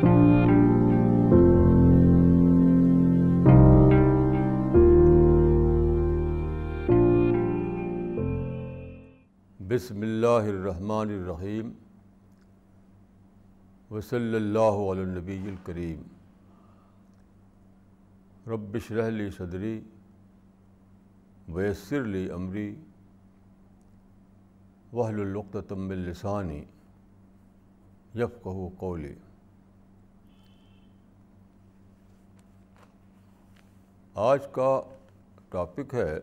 بسم اللہ الرحمن الرحیم وصلی اللہ علی النبی الکریم رب اشرح لی صدری ویسر لی امری وحل من لسانی یفقہ قولی آج کا ٹاپک ہے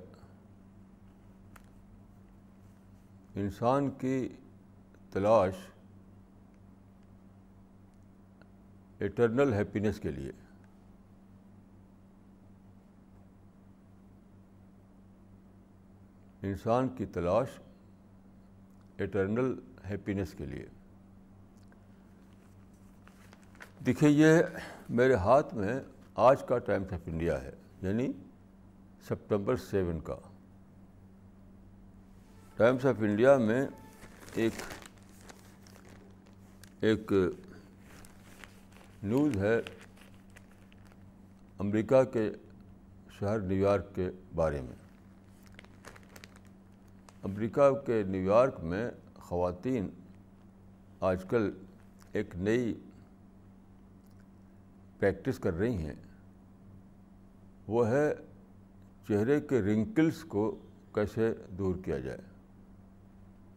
انسان کی تلاش ایٹرنل ہیپینس کے لیے۔ انسان کی تلاش ایٹرنل ہیپینس کے لیے۔ دیکھیے یہ میرے ہاتھ میں آج کا ٹائمس آف انڈیا ہے۔ یعنی سپٹمبر سیون کا۔ ٹائمس آف انڈیا میں ایک ایک نیوز ہے امریکہ کے شہر نیو یارک کے بارے میں۔ امریکہ کے نیو یارک میں خواتین آج کل ایک نئی پریکٹس کر رہی ہیں۔ وہ ہے چہرے کے رنکلس کو کیسے دور کیا جائے۔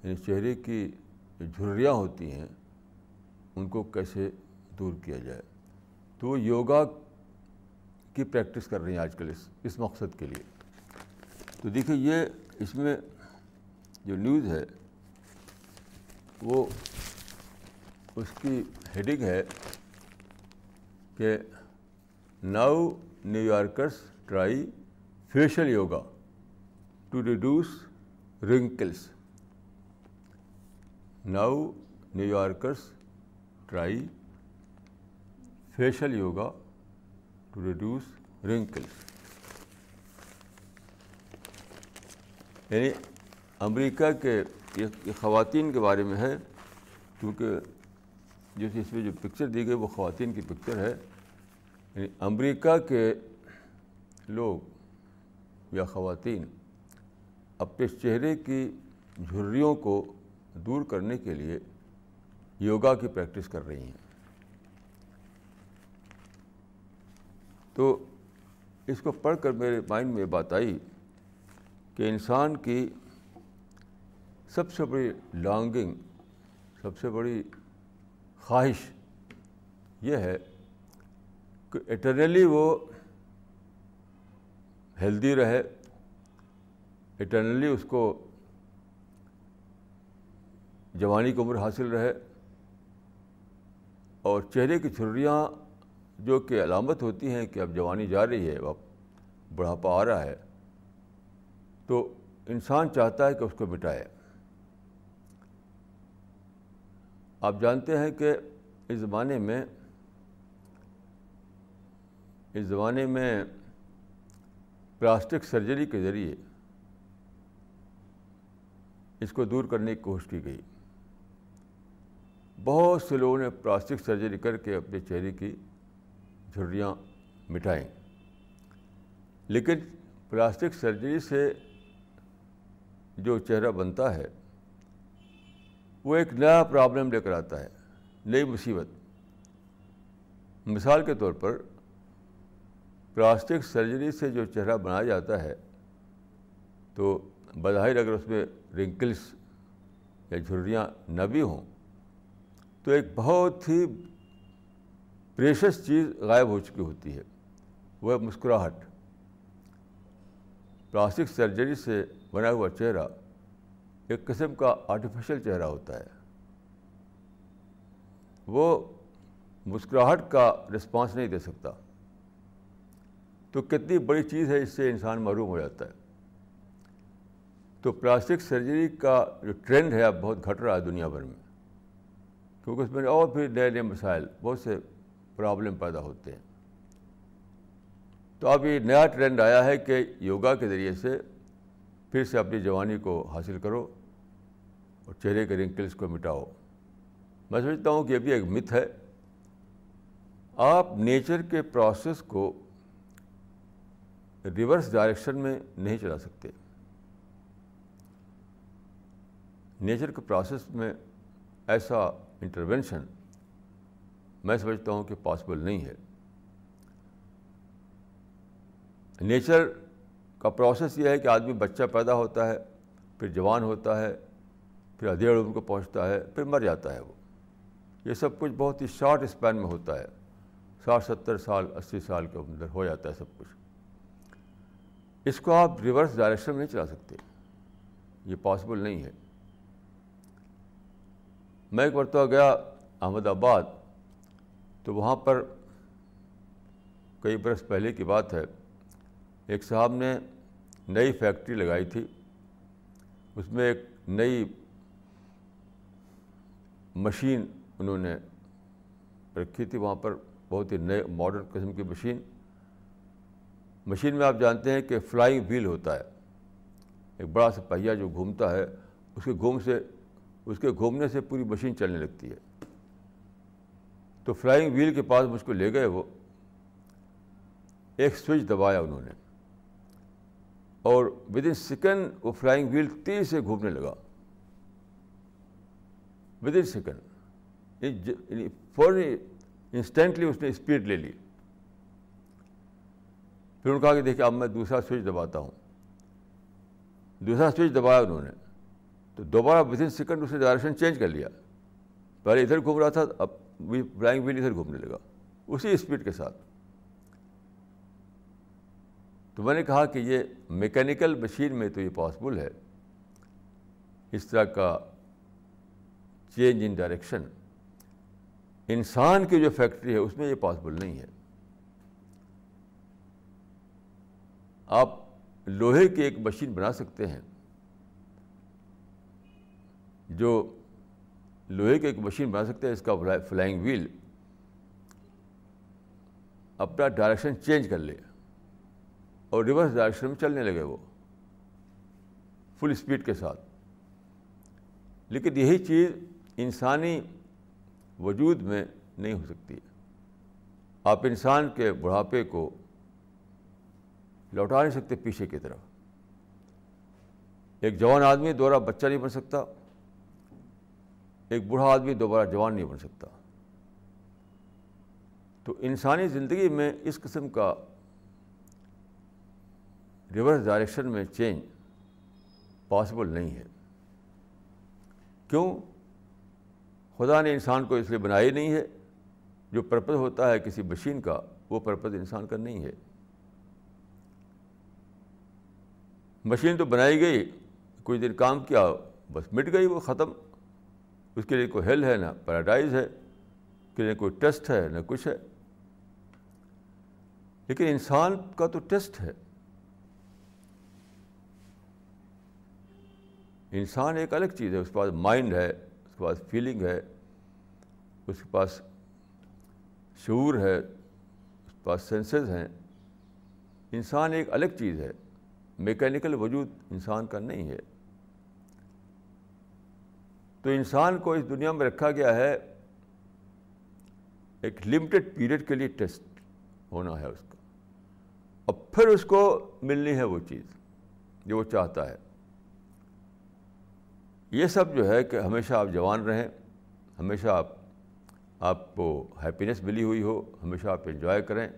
یعنی چہرے کی جھریاں ہوتی ہیں، ان کو کیسے دور کیا جائے۔ تو وہ یوگا کی پریکٹس کر رہی ہیں آج کل اس اس مقصد کے لیے۔ تو دیکھیے یہ اس میں جو نیوز ہے، وہ اس کی ہیڈنگ ہے کہ now New Yorkers try facial yoga to reduce wrinkles now New Yorkers try facial yoga to reduce wrinkles یعنی امریکہ کے یہ خواتین کے بارے میں ہے، کیونکہ جس اس میں جو پکچر دی گئی وہ خواتین کی پکچر ہے۔ یعنی امریکہ کے لوگ یا خواتین اپنے چہرے کی جھریوں کو دور کرنے کے لیے یوگا کی پریکٹس کر رہی ہیں۔ تو اس کو پڑھ کر میرے مائنڈ میں بات آئی کہ انسان کی سب سے بڑی لانگنگ سب سے بڑی خواہش یہ ہے کہ اٹرنلی وہ ہیلدی رہے اٹرنلی اس کو جوانی کی عمر حاصل رہے، اور چہرے کی چھریاں جو کہ علامت ہوتی ہیں کہ اب جوانی جا رہی ہے، اب بڑھاپا آ رہا ہے، تو انسان چاہتا ہے کہ اس کو مٹائے۔ آپ جانتے ہیں کہ اس زمانے میں اس زمانے میں پلاسٹک سرجری کے ذریعے اس کو دور کرنے کی کوشش کی گئی۔ بہت سے لوگوں نے پلاسٹک سرجری کر کے اپنے چہرے کی جھریاں مٹائیں۔ لیکن پلاسٹک سرجری سے جو چہرہ بنتا ہے، وہ ایک نیا پرابلم لے کر آتا ہے، نئی مصیبت۔ مثال کے طور پر پلاسٹک سرجری سے جو چہرہ بنایا جاتا ہے، تو بظاہر اگر اس میں رنکلس یا جھریاں نہ بھی ہوں، تو ایک بہت ہی پریشس چیز غائب ہو چکی ہوتی ہے، وہ مسکراہٹ۔ پلاسٹک سرجری سے بنا ہوا چہرہ ایک قسم کا آرٹیفیشل چہرہ ہوتا ہے۔ وہ مسکراہٹ کا رسپانس نہیں دے سکتا۔ تو کتنی بڑی چیز ہے، اس سے انسان معروم ہو جاتا ہے۔ تو پلاسٹک سرجری کا جو ٹرینڈ ہے، اب بہت گھٹ رہا ہے دنیا بھر میں۔ کیونکہ اس میں اور پھر نئے نئے مسائل، بہت سے پرابلم پیدا ہوتے ہیں۔ تو اب یہ نیا ٹرینڈ آیا ہے کہ یوگا کے ذریعے سے پھر سے اپنی جوانی کو حاصل کرو اور چہرے کے رنکلس کو مٹاؤ۔ میں سمجھتا ہوں کہ یہ بھی ایک مت ہے۔ آپ نیچر کے پروسیس کو ریورس ڈائریکشن میں نہیں چلا سکتے۔ نیچر کے پروسیس میں ایسا انٹروینشن میں سمجھتا ہوں کہ پاسبل نہیں ہے۔ نیچر کا پروسیس یہ ہے کہ آدمی بچہ پیدا ہوتا ہے، پھر جوان ہوتا ہے، پھر ادھیڑ عمر کو پہنچتا ہے، پھر مر جاتا ہے وہ۔ یہ سب کچھ بہت ہی شارٹ اسپین میں ہوتا ہے۔ ساٹھ ستر سال، اسی سال کے اندر ہو جاتا ہے سب کچھ۔ اس کو آپ ریورس ڈائریکشن میں نہیں چلا سکتے۔ یہ پاسبل نہیں ہے۔ میں ایک مرتبہ گیا احمد آباد، تو وہاں پر کئی برس پہلے کی بات ہے، ایک صاحب نے نئی فیکٹری لگائی تھی۔ اس میں ایک نئی مشین انہوں نے رکھی تھی۔ وہاں پر بہت ہی نئے ماڈرن قسم کی مشین مشین میں آپ جانتے ہیں کہ فلائنگ ویل ہوتا ہے۔ ایک بڑا سا پہیا جو گھومتا ہے، اس کے گھوم سے، اس کے گھومنے سے پوری مشین چلنے لگتی ہے۔ تو فلائنگ ویل کے پاس مجھ کو لے گئے وہ۔ ایک سوئچ دبایا انہوں نے۔ اور ود ان سیکنڈ وہ فلائنگ ویل تیز سے گھومنے لگا۔ ود ان سیکنڈ یعنی فوراً انسٹینٹلی اس نے اسپیڈ لے لی۔ پھر انہوں نے کہا کہ دیکھیے اب میں دوسرا سوئچ دباتا ہوں۔ دوسرا سوئچ دبایا انہوں نے۔ تو دوبارہ ود ان سیکنڈ اس نے ڈائریکشن چینج کر لیا۔ پہلے ادھر گھوم رہا تھا، اب فلائنگ ویل ادھر گھومنے لگا۔ اسی اسپیڈ کے ساتھ۔ تو میں نے کہا کہ یہ میکینیکل مشین میں تو یہ پاسبل ہے۔ اس طرح کا چینج ان ڈائریکشن انسان کی جو فیکٹری ہے، اس میں یہ پاسبل نہیں ہے۔ آپ لوہے کی ایک مشین بنا سکتے ہیں۔ جو لوہے کی ایک مشین بنا سکتے ہیں، اس کا فلائنگ ویل۔ اپنا ڈائریکشن چینج کر لے۔ اور ریورس ڈائریکشن میں چلنے لگے وہ۔ فل اسپیڈ کے ساتھ۔ لیکن یہی چیز انسانی وجود میں نہیں ہو سکتی۔ آپ انسان کے بڑھاپے کو لوٹا نہیں سکتے پیچھے کی طرف۔ ایک جوان آدمی دوبارہ بچہ نہیں بن سکتا۔ ایک بوڑھا آدمی دوبارہ جوان نہیں بن سکتا۔ تو انسانی زندگی میں اس قسم کا ریورس ڈائریکشن میں چینج پاسبل نہیں ہے۔ کیوں؟ خدا نے انسان کو اس لیے بنایا نہیں ہے۔ جو پرپز ہوتا ہے کسی مشین کا، وہ پرپز انسان کا نہیں ہے۔ مشین تو بنائی گئی، کچھ دن کام کیا، بس مٹ گئی وہ ختم۔ اس کے لیے کوئی ہیل ہے، نہ پیراڈائز ہے، اس کے لیے کوئی ٹیسٹ ہے، نہ کچھ ہے۔ لیکن انسان کا تو ٹیسٹ ہے۔ انسان ایک الگ چیز ہے، اس کے پاس مائنڈ ہے، اس کے پاس فیلنگ ہے، اس کے پاس شعور ہے، اس کے پاس سینسز ہیں۔ انسان ایک الگ چیز ہے۔ میکینیکل وجود انسان کا نہیں ہے۔ تو انسان کو اس دنیا میں رکھا گیا ہے، ایک لمیٹڈ پیریڈ کے لیے ٹیسٹ ہونا ہے اس کا اور پھر اس کو ملنی ہے وہ چیز جو وہ چاہتا ہے۔ یہ سب جو ہے کہ ہمیشہ آپ جوان رہیں، ہمیشہ آپ آپ کو ہیپینس ملی ہوئی ہو، ہمیشہ آپ انجوائے کریں،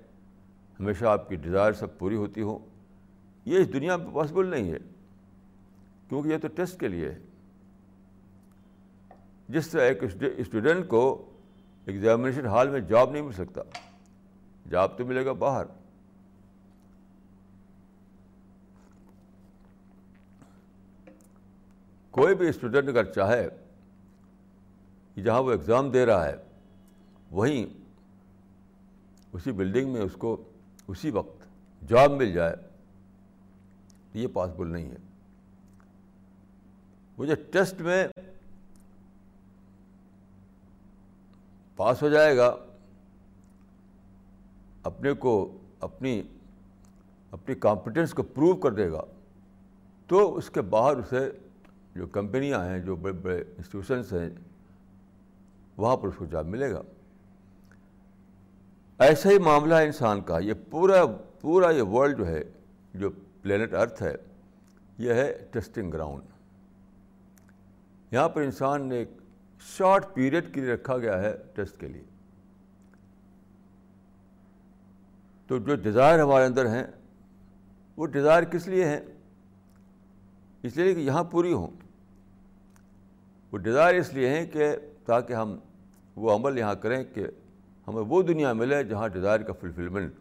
ہمیشہ آپ کی ڈیزائر سب پوری ہوتی ہوں یہ اس دنیا میں پاسبل نہیں ہے، کیونکہ یہ تو ٹیسٹ کے لیے ہے۔ جس طرح ایک اسٹوڈنٹ کو ایگزامینیشن ہال میں جاب نہیں مل سکتا جاب تو ملے گا باہر۔ کوئی بھی اسٹوڈنٹ اگر چاہے جہاں وہ ایگزام دے رہا ہے، وہیں اسی بلڈنگ میں اس کو اسی وقت جاب مل جائے۔ یہ پاسبل نہیں ہے۔ وہ جو ٹیسٹ میں پاس ہو جائے گا، اپنے کو اپنی اپنی کمپٹنس کو پروو کر دے گا، تو اس کے باہر اسے جو کمپنیاں ہیں، جو بڑے بڑے انسٹیٹیوشنس ہیں، وہاں پر اس کو جاب ملے گا۔ ایسا ہی معاملہ ہے انسان کا، یہ پورا پورا یہ ورلڈ جو ہے، جو پلینٹ ارتھ ہے، یہ ہے ٹیسٹنگ گراؤنڈ یہاں پر انسان نے ایک شارٹ پیریڈ کے لیے رکھا گیا ہے ٹیسٹ کے لیے. تو جو ڈیزائر ہمارے اندر ہیں، وہ ڈیزائر کس لیے ہیں؟ اس لیے کہ یہاں پوری ہوں. وہ ڈیزائر اس لیے ہیں کہ تاکہ ہم وہ عمل یہاں کریں کہ ہمیں وہ دنیا ملے جہاں ڈیزائر کا فلفلمنٹ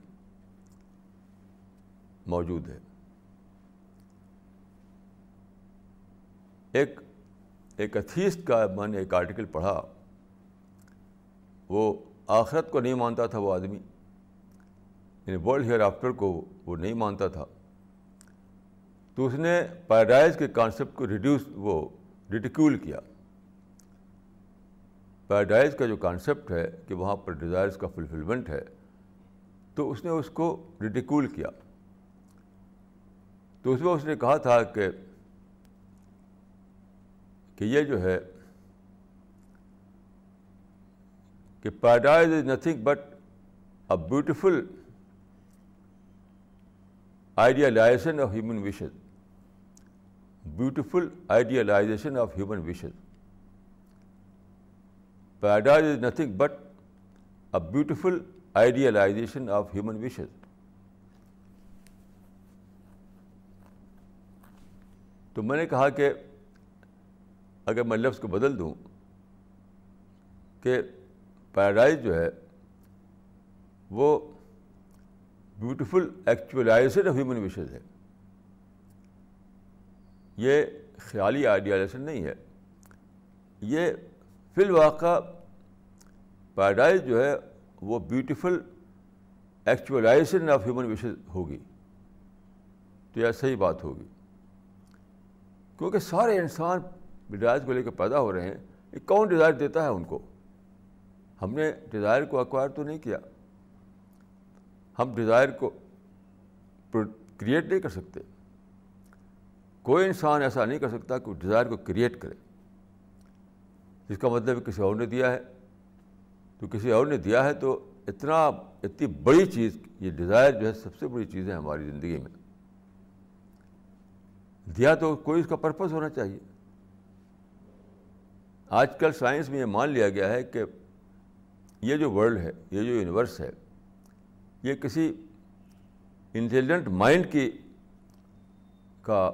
موجود ہے. ایک ایک اتھیسٹ کا میں نے ایک آرٹیکل پڑھا، وہ آخرت کو نہیں مانتا تھا وہ آدمی یعنی ورلڈ ہیئر آفٹر کو وہ نہیں مانتا تھا۔ تو اس نے پیراڈائز کے کانسیپٹ کو ریڈیوس، وہ ریڈیکیول کیا۔ پیراڈائز کا جو کانسیپٹ ہے کہ وہاں پر ڈیزائرس کا فلفلمنٹ ہے، تو اس نے اس کو ریڈیکول کیا۔ تو اس میں اس نے کہا تھا کہ کہ یہ جو ہے کہ paradise is nothing but a beautiful idealisation of human wishes beautiful idealisation of human wishes paradise is nothing but a beautiful idealisation of human wishes تو میں نے کہا کہ اگر میں لفظ کو بدل دوں کہ پیراڈائز جو ہے، وہ beautiful actualisation of human wishes ہے۔ یہ خیالی آئیڈیالائزیشن نہیں ہے۔ یہ فی الواقع پیراڈائز جو ہے، وہ beautiful actualisation of human wishes ہوگی۔ تو یہ صحیح بات ہوگی۔ کیونکہ سارے انسان ڈیزائر کو لے کے پیدا ہو رہے ہیں، یہ کون ڈیزائر دیتا ہے ان کو؟ ہم نے ڈیزائر کو اکوائر تو نہیں کیا۔ ہم ڈیزائر کو کریٹ نہیں کر سکتے۔ کوئی انسان ایسا نہیں کر سکتا کہ وہ ڈیزائر کو کریٹ کرے۔ جس کا مطلب کسی اور نے دیا ہے۔ تو کسی اور نے دیا ہے تو اتنا، اتنی بڑی چیز، یہ ڈیزائر جو ہے سب سے بڑی چیز ہے ہماری زندگی میں۔ دیا تو کوئی اس کا پرپز ہونا چاہیے۔ آج کل سائنس میں یہ مان لیا گیا ہے کہ یہ جو ورلڈ ہے، یہ جو یونیورس ہے، یہ کسی انٹیلیجنٹ مائنڈ کی کا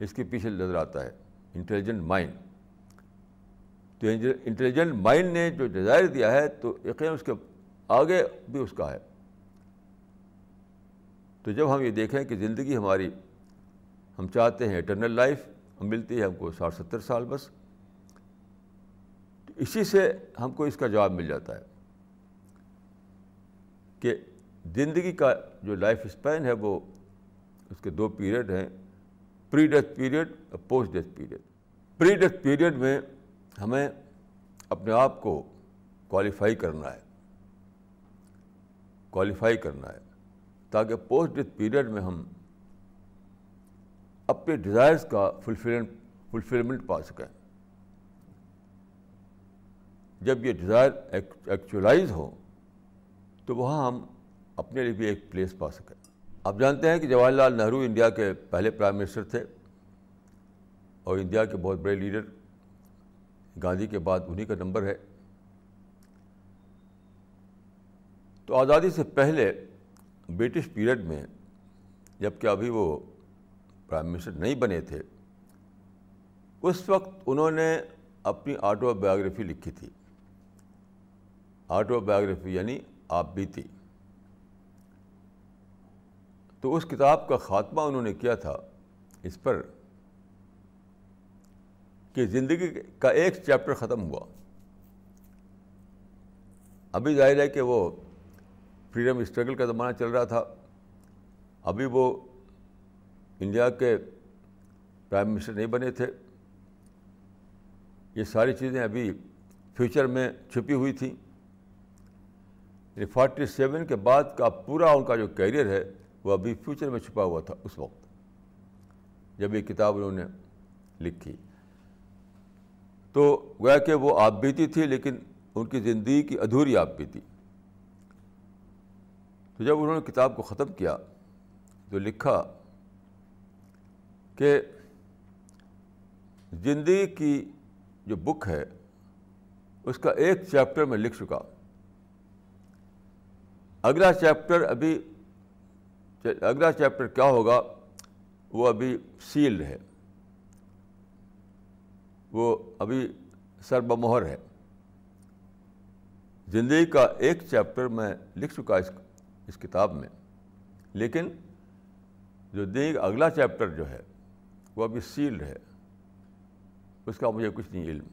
اس کے پیچھے نظر آتا ہے، انٹیلیجنٹ مائنڈ۔ تو انٹیلیجنٹ مائنڈ نے جو ڈیزائر دیا ہے تو یقین اس کے آگے بھی اس کا ہے۔ تو جب ہم یہ دیکھیں کہ زندگی ہماری، ہم چاہتے ہیں اٹرنل لائف ملتی ہے ہم کو ساٹھ ستر سال بس۔ تو اسی سے ہم کو اس کا جواب مل جاتا ہے کہ زندگی کا جو لائف اسپین ہے وہ اس کے دو پیریڈ ہیں پری ڈیتھ پیریڈ اور post death period pre death period میں ہمیں اپنے آپ کو کوالیفائی کرنا ہے۔ کوالیفائی کرنا ہے تاکہ پوسٹ ڈیتھ پیریڈ میں ہم اپنے ڈیزائرس کا فلفلمنٹ فلفلمنٹ پا سکیں۔ جب یہ ڈیزائر ایکچولائز ہو، تو وہاں ہم اپنے لیے بھی ایک پلیس پا سکیں۔ آپ جانتے ہیں کہ جواہر لال نہرو انڈیا کے پہلے پرائم منسٹر تھے اور انڈیا کے بہت بڑے لیڈر گاندھی کے بعد انہی کا نمبر ہے۔ تو آزادی سے پہلے برٹش پیریڈ میں جبکہ ابھی وہ پرائم منسٹر نہیں بنے تھے۔ اس وقت انہوں نے اپنی آٹو بایوگرافی لکھی تھی۔ آٹو بایوگرافی یعنی آپ بیتی۔ تو اس کتاب کا خاتمہ انہوں نے کیا تھا۔ اس پر کہ زندگی کا ایک چیپٹر ختم ہوا۔ ابھی ظاہر ہے کہ وہ فریڈم اسٹرگل کا زمانہ چل رہا تھا۔ ابھی وہ انڈیا کے پرائم منسٹر نہیں بنے تھے۔ یہ ساری چیزیں ابھی فیوچر میں چھپی ہوئی تھیں۔ یعنی فورٹی سیون کے بعد کا پورا ان کا جو کیریئر ہے وہ ابھی فیوچر میں چھپا ہوا تھا اس وقت۔ جب یہ کتاب انہوں نے لکھی۔ تو گویا کہ وہ آپ بیتی تھی لیکن ان کی زندگی کی ادھوری آپ بھی تھی تو جب انہوں نے کتاب کو ختم کیا تو لکھا کہ زندگی کی جو بک ہے، اس کا ایک چیپٹر میں لکھ چکا۔ اگلا چیپٹر ابھی، اگلا چیپٹر کیا ہوگا؟ وہ ابھی سیلڈ ہے۔ وہ ابھی سر بمہر ہے۔ زندگی کا ایک چیپٹر میں لکھ چکا اس اس کتاب میں۔ لیکن جو زندگی کا اگلا چیپٹر جو ہے وہ ابھی سیلڈ ہے۔ اس کا مجھے کچھ نہیں علم۔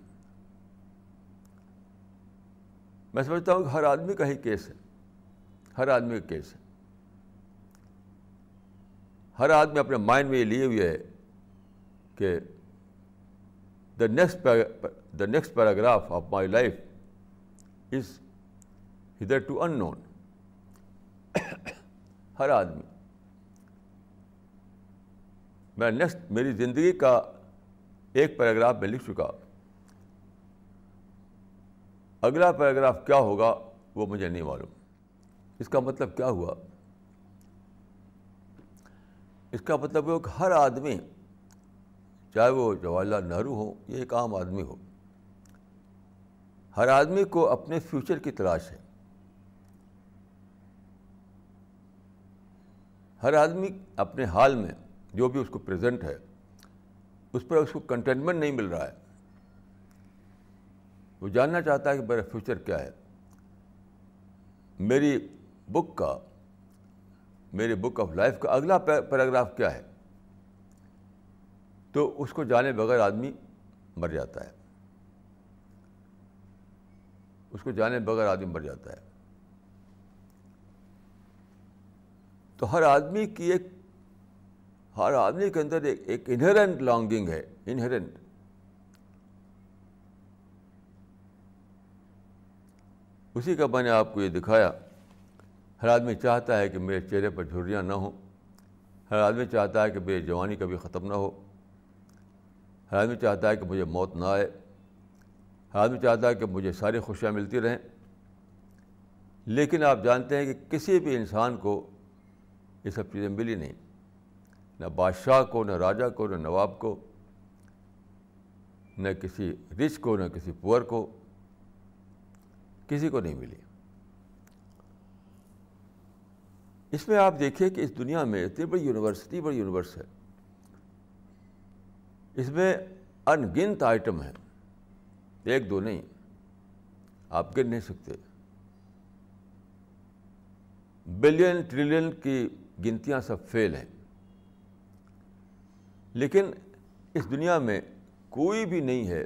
میں سمجھتا ہوں کہ ہر آدمی کا ہی کیس ہے۔ ہر آدمی کا کیس ہے۔ ہر آدمی اپنے مائنڈ میں یہ لیے ہوئے ہے کہ the next the next paragraph of my life is ادھر ٹو ان نون ہر آدمی۔ میں نیکسٹ میری زندگی کا ایک پیراگراف میں لکھ چکا اگلا پیراگراف کیا ہوگا وہ مجھے نہیں معلوم۔ اس کا مطلب کیا ہوا؟ اس کا مطلب یہ کہ ہر آدمی، چاہے وہ جواہر لال نہرو ہو یا ایک عام آدمی ہو، ہر آدمی کو اپنے فیوچر کی تلاش ہے۔ ہر آدمی اپنے حال میں جو بھی اس کو پریزنٹ ہے، اس پر اس کو کنٹینمنٹ نہیں مل رہا ہے۔ وہ جاننا چاہتا ہے کہ میرا فیوچر کیا ہے۔ میری بک کا، میری بک آف لائف کا اگلا پیراگراف کیا ہے۔ تو اس کو جانے بغیر آدمی مر جاتا ہے۔ اس کو جانے بغیر آدمی مر جاتا ہے۔ تو ہر آدمی کی ایک ہر آدمی کے اندر ایک ایک انہرنٹ لانگنگ ہے انہرنٹ اسی کا میں نے آپ کو یہ دکھایا، ہر آدمی چاہتا ہے کہ میرے چہرے پر جھریاں نہ ہوں، ہر آدمی چاہتا ہے کہ میری جوانی کبھی ختم نہ ہو، ہر آدمی چاہتا ہے کہ مجھے موت نہ آئے، ہر آدمی چاہتا ہے کہ مجھے ساری خوشیاں ملتی رہیں۔ لیکن آپ جانتے ہیں کہ کسی بھی انسان کو یہ سب چیزیں ملی نہیں۔ نہ بادشاہ کو، نہ راجا کو، نہ نواب کو، نہ کسی رچ کو، نہ کسی پور کو، کسی کو نہیں ملی۔ اس میں آپ دیکھیے کہ اس دنیا میں اتنی بڑی یونیورسٹی، بڑی یونیورس ہے۔ اس میں ان گنت آئٹم ہیں۔ ایک دو نہیں، آپ گن نہیں سکتے۔ بلین ٹریلین کی گنتیاں سب فیل ہیں۔ لیکن اس دنیا میں کوئی بھی نہیں ہے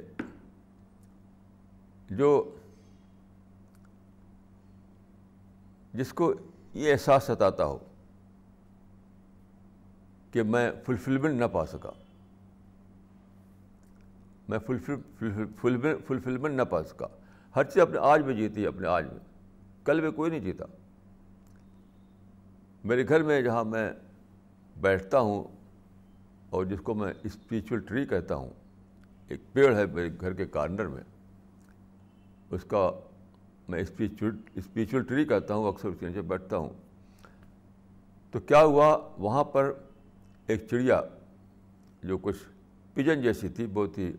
جو جس کو یہ احساس ستاتا ہو کہ میں فلفلمنٹ نہ پا سکا۔ میں فلفلمنٹ نہ پا سکا۔ ہر چیز اپنے آج میں جیتی ہے، اپنے آج میں۔ کل میں کوئی نہیں جیتا۔ میرے گھر میں جہاں میں بیٹھتا ہوں اور جس کو میں اسپریچول ٹری کہتا ہوں، ایک پیڑ ہے میرے گھر کے کارنر میں، اس کا میں اسپریچول اسپریچول ٹری کہتا ہوں، اکثر اس کے نیچے بیٹھتا ہوں۔ تو کیا ہوا؟ وہاں پر ایک چڑیا، جو کچھ پجن جیسی تھی، بہت ہی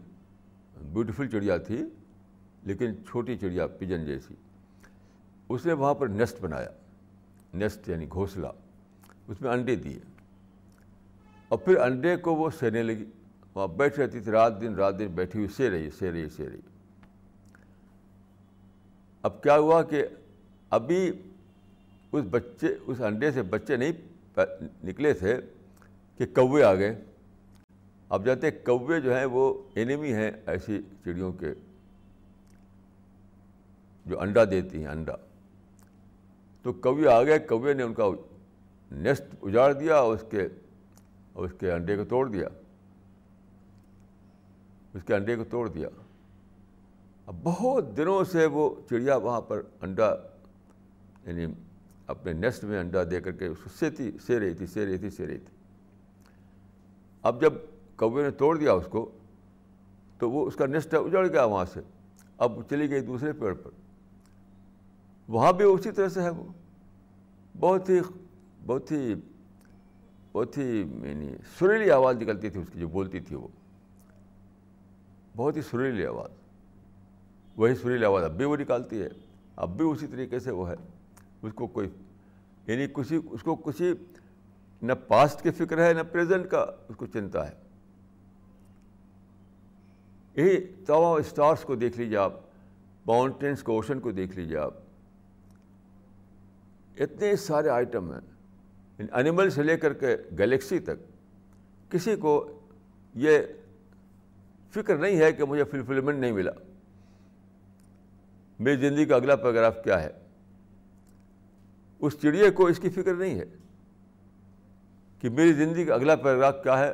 بیوٹیفل چڑیا تھی، لیکن چھوٹی چڑیا پجن جیسی۔ اس نے وہاں پر نیسٹ بنایا نیسٹ یعنی گھونسلہ، اس میں انڈے دیے۔ اور پھر انڈے کو وہ سہنے لگی۔ وہاں بیٹھ رہتی تھی رات دن رات دن بیٹھی ہوئی، سہ رہی سہ رہی سہ رہی۔ اب کیا ہوا کہ ابھی اس بچے، اس انڈے سے بچے نہیں، نکلے تھے کہ کوے آ گئے۔ اب جاتے کوے جو ہیں وہ اینیمی ہیں ایسی چڑیوں کے۔ جو انڈا دیتی ہیں، انڈا۔ تو کوے آ گئے، کوے نے ان کا نیسٹ اجاڑ دیا اور اس کے اور اس کے انڈے کو توڑ دیا۔ اس کے انڈے کو توڑ دیا۔ اب بہت دنوں سے وہ چڑیا وہاں پر انڈا یعنی اپنے نیسٹ میں انڈا دے کر کے اس کو سیتی سہ رہی تھی سہ رہی تھی سہ رہی تھی۔ اب جب کوے نے توڑ دیا اس کو، تو وہ اس کا نیسٹ اجڑ گیا وہاں سے۔ اب چلی گئی دوسرے پیڑ پر۔ وہاں بھی اسی طرح سے ہے وہ۔ بہت ہی بہت ہی بہت ہی یعنی سریلی آواز نکلتی تھی اس کی جو بولتی تھی وہ۔ بہت ہی سریلی آواز۔ وہی سریلی آواز اب بھی وہ نکالتی ہے۔ اب بھی اسی طریقے سے وہ ہے۔ اس کو کوئی یعنی کسی، اس کو کسی نہ پاسٹ کی فکر ہے، نہ پریزنٹ کا اس کو چنتا ہے۔ یہی تمام اسٹارس کو دیکھ لیجیے آپ۔ ماؤنٹینس کو اوشن کو دیکھ لیجیے آپ۔ اتنے سارے آئٹم ہیں۔ انیمل سے لے کر کے گلیکسی تک، کسی کو یہ فکر نہیں ہے کہ مجھے فلفلمنٹ نہیں ملا۔ میری زندگی کا اگلا پیراگراف کیا ہے؟ اس چڑیے کو اس کی فکر نہیں ہے کہ میری زندگی کا اگلا پیراگراف کیا ہے۔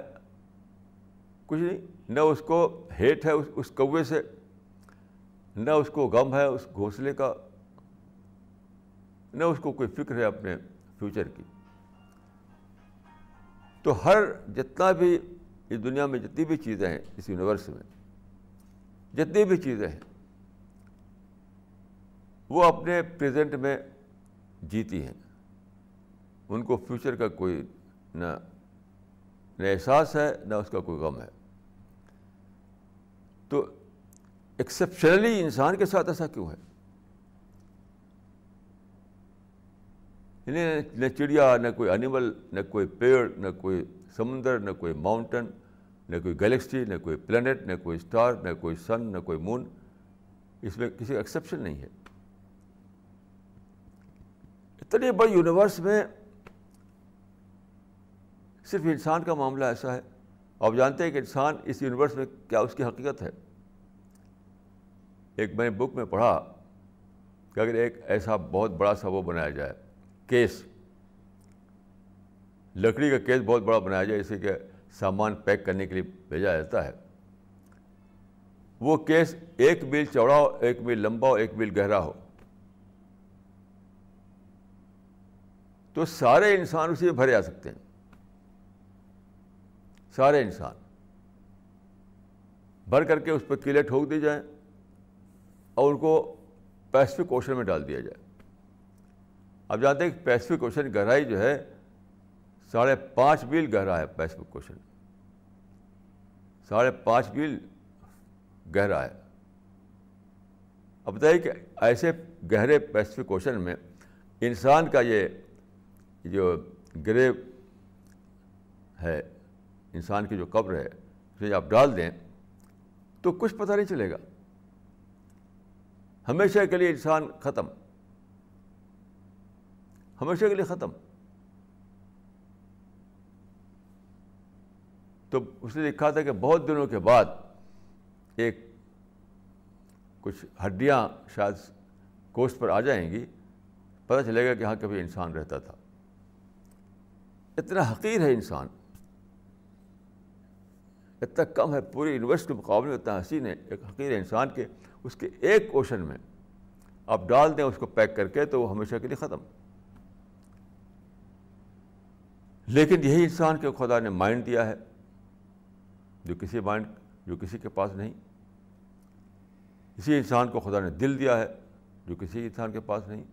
کچھ نہیں، نہ اس کو ہیٹ ہے اس کوے سے، نہ اس کو غم ہے اس گھونسلے کا، نہ اس کو کوئی فکر ہے اپنے فیوچر کی۔ تو ہر جتنا بھی اس دنیا میں جتنی بھی چیزیں ہیں اس یونیورس میں، جتنی بھی چیزیں ہیں، وہ اپنے پریزنٹ میں جیتی ہیں۔ ان کو فیوچر کا کوئی نہ نہ احساس ہے، نہ اس کا کوئی غم ہے۔ تو ایکسیپشنلی انسان کے ساتھ ایسا کیوں ہے؟ نہ چڑیا نہ کوئی اینیمل نہ کوئی پیڑ نہ کوئی سمندر نہ کوئی ماؤنٹن نہ کوئی گلیکسی نہ کوئی پلانٹ نہ کوئی اسٹار نہ کوئی سن نہ کوئی مون اس میں کسی ایکسیپشن نہیں ہے اتنے بڑے یونیورس میں صرف انسان کا معاملہ ایسا ہے آپ جانتے ہیں کہ انسان اس یونیورس میں کیا اس کی حقیقت ہے ایک میں نے بک میں پڑھا کہ اگر ایک ایسا بہت بڑا سا وہ بنایا جائے کیس۔ لکڑی کا کیس بہت بڑا بنایا جائے جیسے کہ سامان پیک کرنے کے لیے بھیجا جاتا ہے۔ وہ کیس ایک میل چوڑا ہو، ایک میل لمبا ہو، ایک میل گہرا ہو۔ تو سارے انسان اسی میں بھرے آ سکتے ہیں۔ سارے انسان۔ بھر کر کے اس پہ کیلے ٹھوک دی جائیں اور ان کو پیسفک اوشن میں ڈال دیا جائے۔ اب جانتے ہیں کہ پیسفک اوشن گہرائی جو ہے، ساڑھے پانچ میل گہرا ہے پیسفک اوشن۔ ساڑھے پانچ میل گہرا ہے۔ اب بتائیے کہ ایسے گہرے پیسفک اوشن میں انسان کا یہ، جو گریو ہے، انسان کی جو قبر ہے اسے آپ ڈال دیں تو کچھ پتہ نہیں چلے گا۔ ہمیشہ کے لیے انسان ختم۔ ہمیشہ کے لیے ختم۔ تو اس نے لکھا تھا کہ بہت دنوں کے بعد ایک کچھ ہڈیاں شاید کوشت پر آ جائیں گی، پتہ چلے گا کہ ہاں کبھی انسان رہتا تھا۔ اتنا حقیر ہے انسان، اتنا کم ہے، پوری یونیورس کے مقابلے میں اتنا حسین ہے، ایک حقیر انسان کے۔ اس کے ایک کوشن میں آپ ڈال دیں، اس کو پیک کر کے تو وہ ہمیشہ کے لیے ختم۔ لیکن یہی انسان کے خدا نے مائنڈ دیا ہے، جو کسی مائنڈ جو کسی کے پاس نہیں۔ اسی انسان کو خدا نے دل دیا ہے، جو کسی انسان کے پاس نہیں۔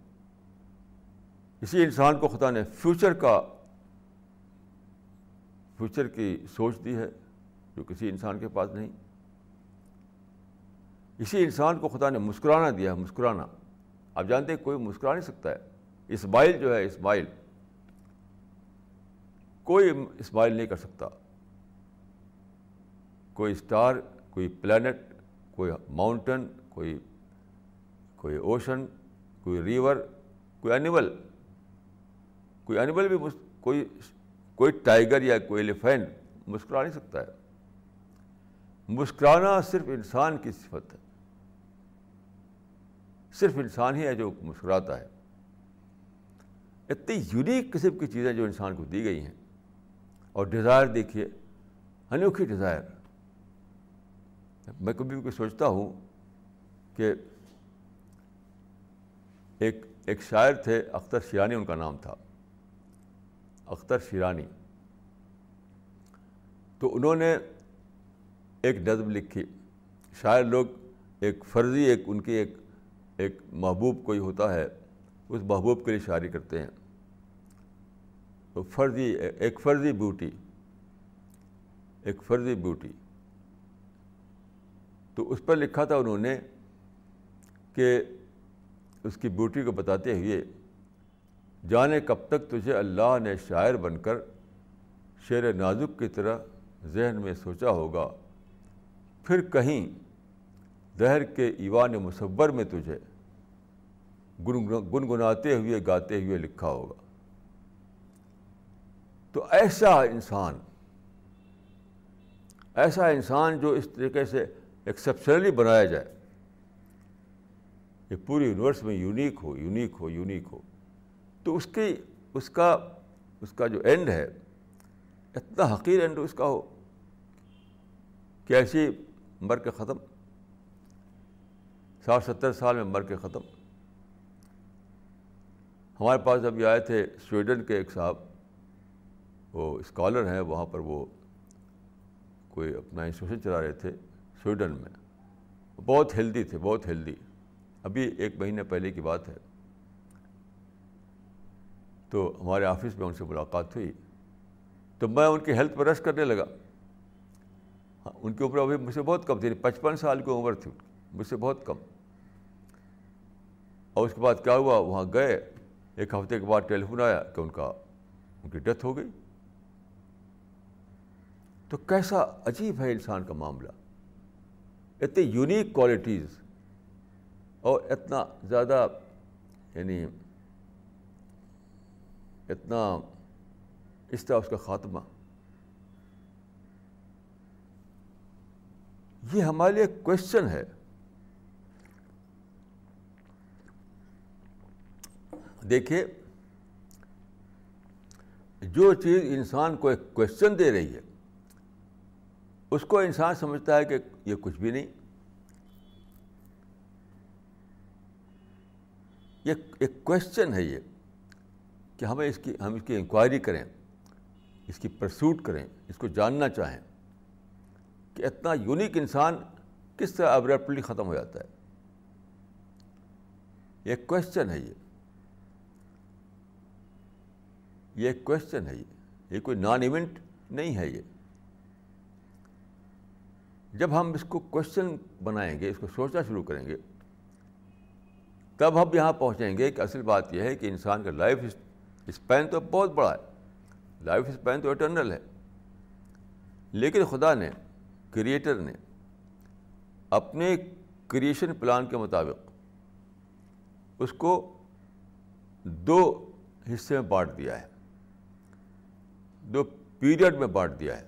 اسی انسان کو خدا نے فیوچر کا فیوچر کی سوچ دی ہے، جو کسی انسان کے پاس نہیں۔ اسی انسان کو خدا نے مسکرانا دیا ہے، مسکرانا۔ آپ جانتے ہیں، کوئی مسکرا نہیں سکتا ہے۔ اسمائل جو ہے اسمائل کوئی اسمائل نہیں کر سکتا۔ کوئی اسٹار، کوئی پلانٹ، کوئی ماؤنٹن کوئی کوئی اوشن، کوئی ریور، کوئی اینیمل۔ کوئی اینیمل بھی کوئی کوئی ٹائیگر یا کوئی ایلیفینٹ مسکرا نہیں سکتا ہے۔ مسکرانا صرف انسان کی صفت ہے۔ صرف انسان ہی ہے جو مسکراتا ہے۔ اتنی یونیک قسم کی چیزیں جو انسان کو دی گئی ہیں۔ اور ڈیزائر دیکھیے، انوکھی ڈیزائر میں کبھی بھی سوچتا ہوں کہ ایک ایک شاعر تھے، اختر شیرانی، ان کا نام تھا۔ اختر شیرانی۔ تو انہوں نے ایک نظم لکھی۔ شاعر لوگ ایک فرضی، ایک، ان کی ایک ایک محبوب کوئی ہوتا ہے، اس محبوب کے لیے شاعری کرتے ہیں۔ فرضی، ایک فرضی بیوٹی ایک فرضی بیوٹی تو اس پر لکھا تھا انہوں نے کہ اس کی بیوٹی کو بتاتے ہوئے، جانے کب تک تجھے اللہ نے شاعر بن کر شعر نازک کی طرح ذہن میں سوچا ہوگا۔ پھر کہیں دہر کے ایوان مصور میں تجھے گنگناتے ہوئے، گاتے ہوئے لکھا ہوگا۔ تو ایسا انسان ایسا انسان جو اس طریقے سے ایکسیپشنلی بنایا جائے، یہ پوری یونیورس میں یونیک ہو یونیک ہو یونیک ہو، تو اس کی، اس کا اس کا جو اینڈ ہے، اتنا حقیر اینڈ اس کا ہو کہ ایسی مر کے ختم، ساٹھ ستر سال میں مر کے ختم۔ ہمارے پاس ابھی آئے تھے سویڈن کے ایک صاحب وہ اسکالر ہیں، وہاں پر وہ کوئی اپنا انسٹیٹیوشن چلا رہے تھے سویڈن میں۔ بہت ہیلدی تھے، بہت ہیلدی ابھی ایک مہینے پہلے کی بات ہے۔ تو ہمارے آفس میں ان سے ملاقات ہوئی۔ تو میں ان کی ہیلتھ پر رش کرنے لگا۔ ہاں ان کی عمر ابھی مجھ سے بہت کم تھی، پچپن سال کی عمر تھی۔ مجھ سے بہت کم۔ اور اس کے بعد کیا ہوا؟ وہاں گئے۔ ایک ہفتے کے بعد ٹیلیفون آیا کہ ان کا، ان کی ڈیتھ ہو گئی۔ تو کیسا عجیب ہے انسان کا معاملہ۔ اتنی یونیک کوالٹیز اور اتنا زیادہ یعنی اتنا اس طرح اس کا خاتمہ۔ یہ ہمارے لیے کوشچن ہے۔ دیکھیے، جو چیز انسان کو ایک کوشچن دے رہی ہے اس کو انسان سمجھتا ہے کہ یہ کچھ بھی نہیں۔ یہ ایک کوشچن ہے یہ کہ ہمیں اس کی، ہم اس کی انکوائری کریں، اس کی پرسوٹ کریں، اس کو جاننا چاہیں کہ اتنا یونیک انسان کس طرح ابرپٹلی ختم ہو جاتا ہے۔ یہ ایک کوشچن ہے یہ۔ یہ ایک کوشچن ہے یہ۔ یہ کوئی نان ایونٹ نہیں ہے یہ۔ جب ہم اس کو کوشچن بنائیں گے، اس کو سوچنا شروع کریں گے، تب ہم یہاں پہنچیں گے کہ اصل بات یہ ہے کہ انسان کا لائف اسپین تو بہت بڑا ہے۔ لائف اسپین تو اٹرنل ہے۔ لیکن خدا نے کریٹر نے اپنے کریشن پلان کے مطابق اس کو دو حصے میں بانٹ دیا ہے۔ دو پیریڈ میں بانٹ دیا ہے۔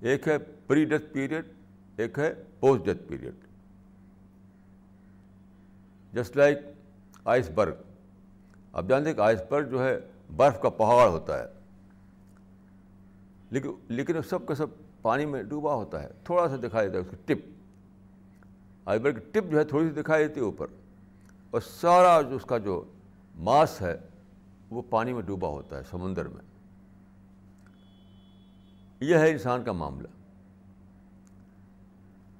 ایک ہے پری ڈیتھ پیریڈ ایک ہے post death period. Just like iceberg. آپ جانتے ہیں کہ آئس برگ جو ہے برف کا پہاڑ ہوتا ہے۔ لیکن لیکن سب کا سب پانی میں ڈوبا ہوتا ہے۔ تھوڑا سا دکھائی دیتا ہے اس کی ٹپ۔ آئس برگ کی ٹپ جو ہے تھوڑی سی دکھائی دیتی ہے اوپر۔ اور سارا جو اس کا جو ماس ہے، وہ پانی میں ڈوبا ہوتا ہے سمندر میں۔ یہ ہے انسان کا معاملہ۔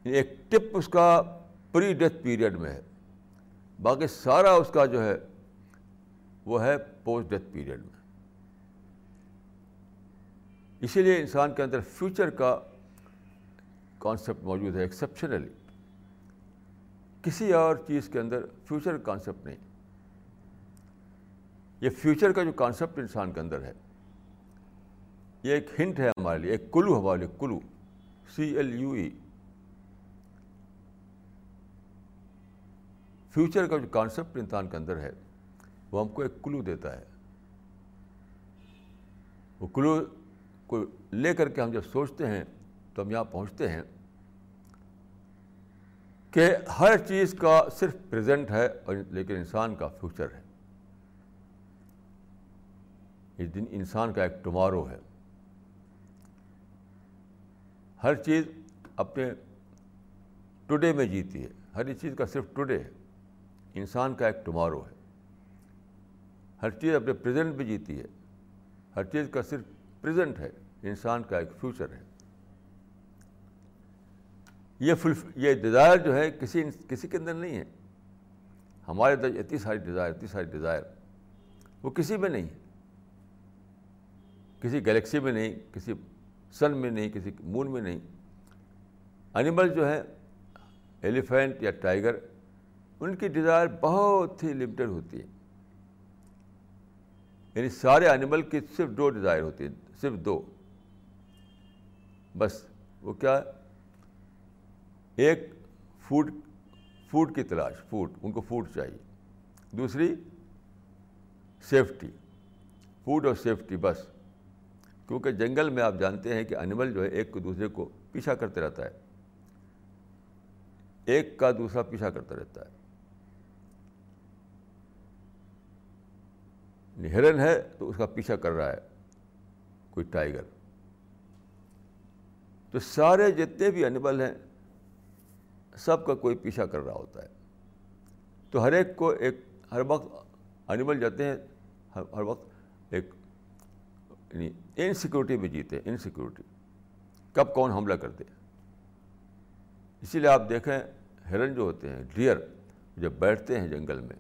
ایک ٹپ اس کا پری ڈیتھ پیریڈ میں ہے۔ باقی سارا اس کا جو ہے، وہ ہے پوسٹ ڈیتھ پیریڈ میں۔ اسی لیے انسان کے اندر فیوچر کا کانسیپٹ موجود ہے ایکسیپشنلی کسی اور چیز کے اندر فیوچر کانسیپٹ نہیں۔ یہ فیوچر کا جو کانسیپٹ انسان کے اندر ہے، یہ ایک ہنٹ ہے ہمارے لیے، ایک کلو ہمارے لیے، clue C L U E future کا جو کانسیپٹ انسان کے اندر ہے، وہ ہم کو ایک کلو دیتا ہے۔ وہ کلو کو لے کر کے ہم جب سوچتے ہیں، تو ہم یہاں پہنچتے ہیں کہ ہر چیز کا صرف پریزنٹ ہے اور لیکن انسان کا فیوچر ہے۔ اس دن انسان کا ایک ٹمارو ہے۔ ہر چیز اپنے ٹوڈے میں جیتی ہے۔ ہر چیز کا صرف ٹوڈے ہے۔ انسان کا ایک ٹمارو ہے۔ ہر چیز اپنے پریزنٹ بھی جیتی ہے۔ ہر چیز کا صرف پریزنٹ ہے۔ انسان کا ایک فیوچر ہے۔ یہ فل یہ ڈیزائر جو ہے کسی کسی کے اندر نہیں ہے۔ ہمارے اندر اتنی ساری ڈیزائر اتنی ساری ڈیزائر وہ کسی میں نہیں ہے۔ کسی گلیکسی میں نہیں، کسی سن میں نہیں، کسی مون میں نہیں۔ انیمل جو ہے ایلیفینٹ یا ٹائیگر ان کی ڈیزائر بہت ہی لمیٹڈ ہوتی ہے۔ یعنی سارے انیمل کی صرف دو ڈیزائر ہوتی ہیں، صرف دو۔ بس، وہ کیا؟ ہے ایک فوڈ فوڈ کی تلاش فوڈ ان کو فوڈ چاہیے۔ دوسری سیفٹی فوڈ اور سیفٹی بس۔ کیونکہ جنگل میں آپ جانتے ہیں کہ انیمل جو ہے، ایک کو دوسرے کو پیچھا کرتے رہتا ہے۔ ایک کا دوسرا پیچھا کرتا رہتا ہے۔ ہرن ہے تو اس کا پیچھا کر رہا ہے کوئی ٹائیگر۔ تو سارے جتنے بھی انیمل ہیں، سب کا کوئی پیچھا کر رہا ہوتا ہے۔ تو ہر ایک کو ایک، ہر وقت انیمل جاتے ہیں، ہر وقت ایک یعنی انسیکورٹی میں جیتے ہیں انسیکورٹی کب کون حملہ کرتے اسی لیے آپ دیکھیں، ہرن جو ہوتے ہیں، ڈیئر جب بیٹھتے ہیں جنگل میں،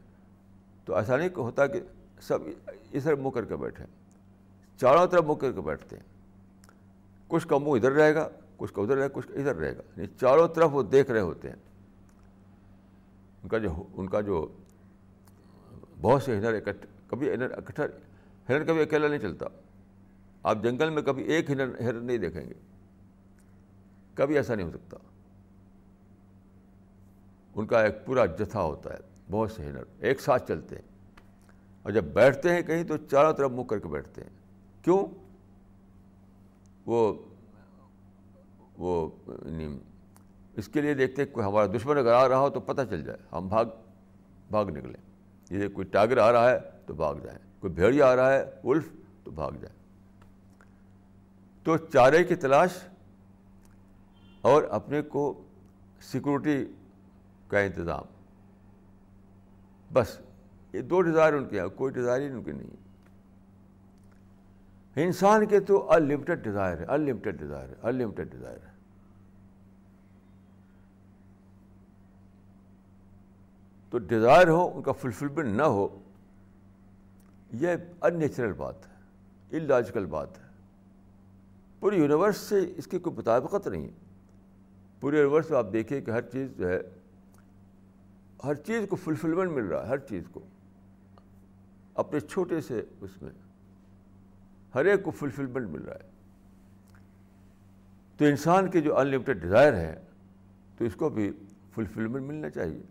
تو ایسا نہیں ہوتا کہ سب اس طرح منہ کر کے بیٹھے چاروں طرف منہ کر کے بیٹھتے ہیں۔ کچھ کا منہ ادھر رہے گا، کچھ کا ادھر رہے گا، کچھ ادھر رہے گا۔ یعنی چاروں طرف وہ دیکھ رہے ہوتے ہیں۔ ان کا جو ان کا جو بہت سے ہنر اکٹھے کبھی ہنر اکٹھا ہرن کبھی اکیلا نہیں چلتا۔ آپ جنگل میں کبھی ایک ہرن ہرن نہیں دیکھیں گے۔ کبھی ایسا نہیں ہو سکتا۔ ان کا ایک پورا جتھا ہوتا ہے، بہت سے ہنر ایک ساتھ چلتے ہیں۔ اور جب بیٹھتے ہیں کہیں تو چاروں طرف منہ کر کے بیٹھتے ہیں۔ کیوں؟ وہ وہ یعنی اس کے لیے دیکھتے ہیں کوئی ہمارا دشمن اگر آ رہا ہو تو پتہ چل جائے، ہم بھاگ بھاگ نکلیں جیسے کوئی ٹاگر آ رہا ہے تو بھاگ جائیں کوئی بھیڑیا آ رہا ہے، ولف تو بھاگ جائیں تو چارے کی تلاش اور اپنے کو سیکورٹی کا انتظام۔ بس۔ یہ دو ڈیزائر ان کے ہیں، کوئی ڈیزائر ہی ان کے نہیں انسان کے تو انلمیٹیڈ ڈیزائر ہے انلمیٹیڈ ڈیزائر ہے انلمیٹیڈ ڈیزائر ہے۔ تو ڈیزائر ہو، ان کا فلفلمنٹ نہ ہو، یہ ان نیچرل بات ہے ان لاجیکل بات ہے۔ پورے یونیورس سے اس کی کوئی مطابقت نہیں پورے یونیورس میں آپ دیکھیے کہ ہر چیز جو ہے، ہر چیز کو فلفلمنٹ مل رہا ہے، ہر چیز کو۔ اپنے چھوٹے سے اس میں ہر ایک کو فلفلمنٹ مل رہا ہے۔ تو انسان کے جو انلمیٹیڈ ڈیزائر ہے، تو اس کو بھی فلفلمنٹ ملنا چاہیے۔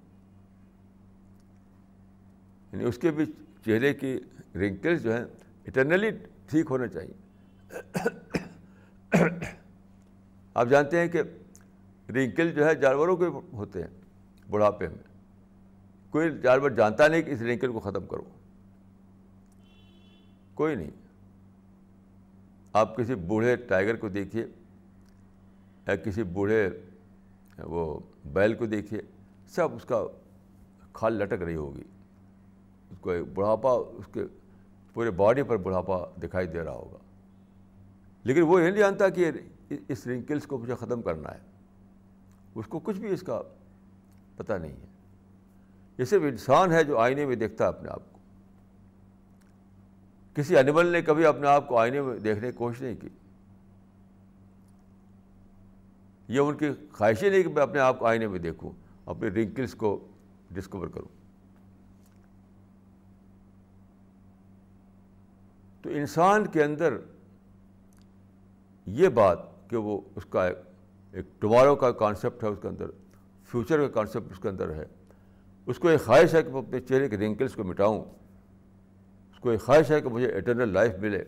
یعنی اس کے بھی چہرے کی رنکلس جو ہیں اٹرنلی ٹھیک ہونا چاہیے۔ آپ جانتے ہیں کہ رنکل جو ہے جانوروں کے ہوتے ہیں، بڑھاپے میں۔ کوئی جانور جانتا نہیں کہ اس رنکل کو ختم کرو۔ کوئی نہیں۔ آپ کسی بوڑھے ٹائیگر کو دیکھیے یا کسی بوڑھے وہ بیل کو دیکھیے، سب اس کا کھال لٹک رہی ہوگی۔ اس کو ایک بڑھاپا، اس کے پورے باڈی پر بڑھاپا دکھائی دے رہا ہوگا۔ لیکن وہ یہ نہیں جانتا کہ اس رنکلس کو مجھے ختم کرنا ہے۔ اس کو کچھ بھی اس کا پتہ نہیں ہے۔ یہ صرف انسان ہے جو آئینے میں دیکھتا ہے اپنے آپ کو۔ کسی انیمل نے کبھی اپنے آپ کو آئینے میں دیکھنے کی کوشش نہیں کی۔ یہ ان کی خواہش ہی نہیں کہ میں اپنے آپ کو آئینے میں دیکھوں اپنے رنکلس کو ڈسکور کروں۔ تو انسان کے اندر یہ بات کہ وہ اس کا ایک ٹمارو کا کانسیپٹ ہے، اس کے اندر فیوچر کا کانسیپٹ اس کے اندر ہے، اس کو ایک خواہش ہے کہ میں اپنے چہرے کے رنکلس کو مٹاؤں۔ کو ایک خواہش ہے کہ مجھے اٹرنل لائف ملے،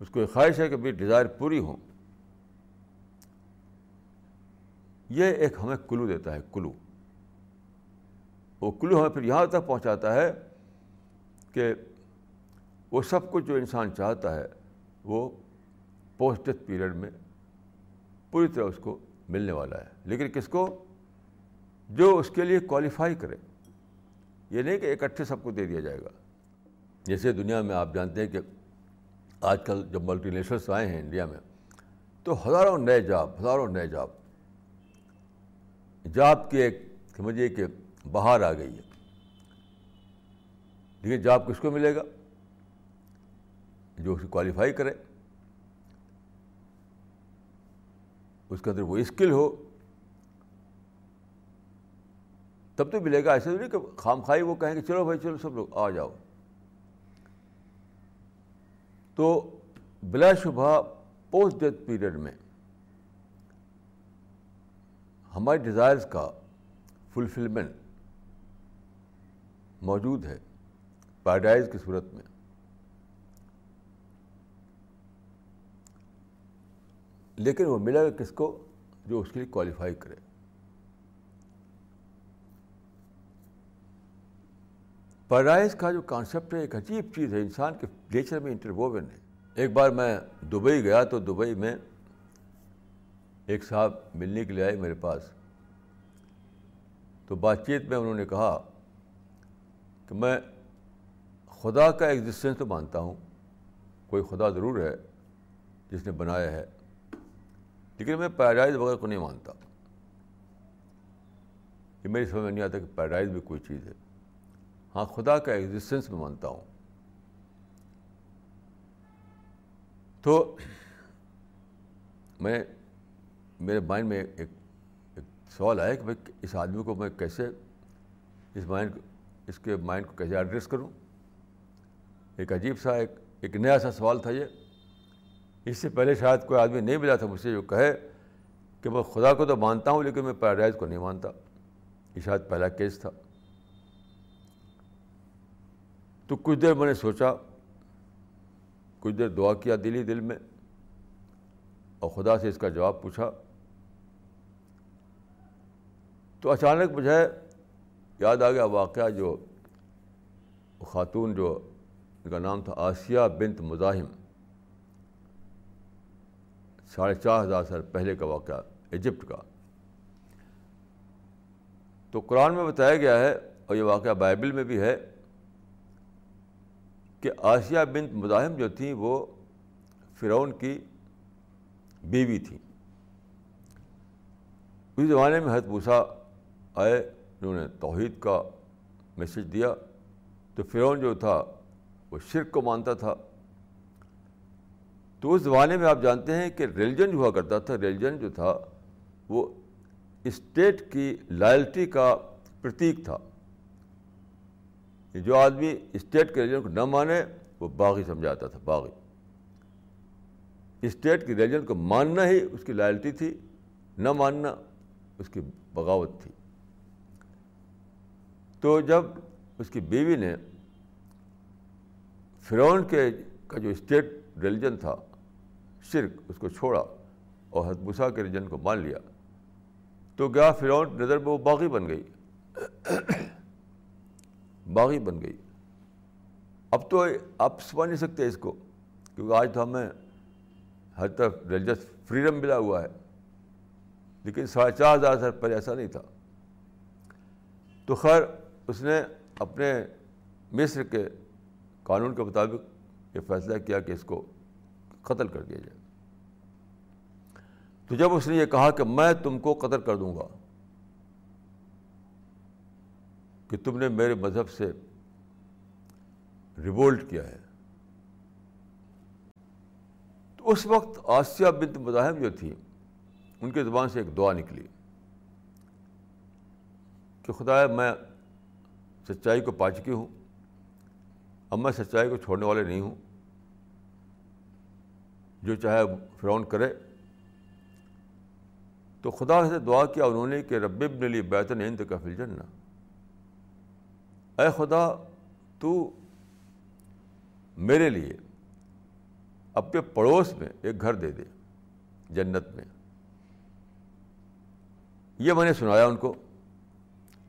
اس کو ایک خواہش ہے کہ میری ڈیزائر پوری ہوں یہ ایک ہمیں کلو دیتا ہے، کلو۔ وہ کلو ہمیں پھر یہاں تک پہنچاتا ہے کہ وہ سب کچھ جو انسان چاہتا ہے، وہ پوسٹ ڈیتھ پیریڈ میں پوری طرح اس کو ملنے والا ہے۔ لیکن کس کو؟ جو اس کے لیے کوالیفائی کرے۔ یہ نہیں کہ اکٹھے سب کو دے دیا جائے گا۔ جیسے دنیا میں آپ جانتے ہیں کہ آج کل جب ملٹی نیشنلس آئے ہیں انڈیا میں، تو ہزاروں نئے جاب، ہزاروں نئے جاب۔ جاب کی ایک، سمجھیے کہ بہار آ گئی ہے۔ لیکن جاب کس کو ملے گا؟ جو اسے کوالیفائی کرے۔ اس کے اندر وہ اسکل ہو۔ تب تو ملے گا ایسے نہیں کہ خام خائی وہ کہیں کہ چلو بھائی، چلو سب لوگ آ جاؤ۔ تو بلا شبہ پوسٹ ڈیتھ پیریڈ میں ہمارے ڈیزائرز کا فلفلمنٹ موجود ہے پیراڈائز کی صورت میں۔ لیکن وہ ملے گا کس کو جو اس کے لیے کوالیفائی کرے؟ پیراڈائز کا جو کانسیپٹ ہے، ایک عجیب چیز ہے۔ انسان کے نیچر میں انٹرووین ہے۔ ایک بار میں دبئی گیا تو دبئی میں ایک صاحب ملنے کے لیے آئے میرے پاس۔ تو بات چیت میں انہوں نے کہا کہ میں خدا کا ایگزسٹنس تو مانتا ہوں۔ کوئی خدا ضرور ہے جس نے بنایا ہے، لیکن میں پیراڈائز وغیرہ کو نہیں مانتا۔ یہ میری سمجھ میں نہیں آتا کہ پیراڈائز بھی کوئی چیز ہے۔ ہاں خدا کا ایگزسٹنس میں مانتا ہوں۔ تو میں، میرے مائنڈ میں ایک ایک سوال آیا کہ بھائی، اس آدمی کو میں کیسے، اس مائنڈ اس کے مائنڈ کو کیسے ایڈریس کروں؟ ایک عجیب سا، ایک ایک نیا سا سوال تھا یہ۔ اس سے پہلے شاید کوئی آدمی نہیں ملا تھا مجھ سے جو کہے کہ میں خدا کو تو مانتا ہوں لیکن میں پیراڈائز کو نہیں مانتا۔ یہ شاید پہلا کیس تھا۔ تو کچھ دیر میں نے سوچا، کچھ دیر دعا کیا دلی دل میں، اور خدا سے اس کا جواب پوچھا۔ تو اچانک مجھے یاد آ گیا واقعہ جو خاتون جو ان کا نام تھا آسیہ بنت مزاحم۔ ساڑھے چار ہزار سال پہلے کا واقعہ، ایجپٹ کا۔ تو قرآن میں بتایا گیا ہے، اور یہ واقعہ بائبل میں بھی ہے کہ آسیہ بنت مزاحم جو تھیں وہ فرعون کی بیوی تھیں۔ اس زمانے میں حت بوسا آئے، انہوں نے توحید کا میسج دیا۔ تو فرعون جو تھا، وہ شرک کو مانتا تھا۔ تو اس زمانے میں آپ جانتے ہیں کہ ریلیجن جو ہوا کرتا تھا۔ ریلیجن جو تھا، وہ اسٹیٹ کی لائلٹی کا پرتیک تھا۔ جو آدمی اسٹیٹ کے ریلیجن کو نہ مانے، وہ باغی سمجھاتا تھا، باغی۔ اسٹیٹ کی ریلیجن کو ماننا ہی اس کی لائلٹی تھی، نہ ماننا اس کی بغاوت تھی۔ تو جب اس کی بیوی نے فرعون کے کا جو اسٹیٹ ریلیجن تھا، شرک، اس کو چھوڑا اور حدبوسا کے ریلیجن کو مان لیا، تو گیا فرعون نظر میں وہ باغی بن گئی؟ باغی بن گئی۔ اب تو آپ سمجھ نہیں سکتے اس کو، کیونکہ آج تو ہمیں ہر طرف ریلیجس فریڈم ملا ہوا ہے۔ لیکن ساڑھے چار ہزار سال پہلے ایسا نہیں تھا۔ تو خیر، اس نے اپنے مصر کے قانون کے مطابق یہ فیصلہ کیا کہ اس کو قتل کر دیا جائے۔ تو جب اس نے یہ کہا کہ میں تم کو قتل کر دوں گا کہ تم نے میرے مذہب سے ریوولٹ کیا ہے۔ تو اس وقت آسیہ بنت مذاہب جو تھی، ان کے زبان سے ایک دعا نکلی کہ خدا، میں سچائی کو پا چکی ہوں، اب میں سچائی کو چھوڑنے والے نہیں ہوں۔ جو چاہے فرعون کرے۔ تو خدا سے دعا کیا انہوں نے کہ رب ابن لی بیتن ہند کا فل جنہ اے خدا، تو میرے لیے اپنے پڑوس میں ایک گھر دے دے، جنت میں۔ یہ میں نے سنایا ان کو۔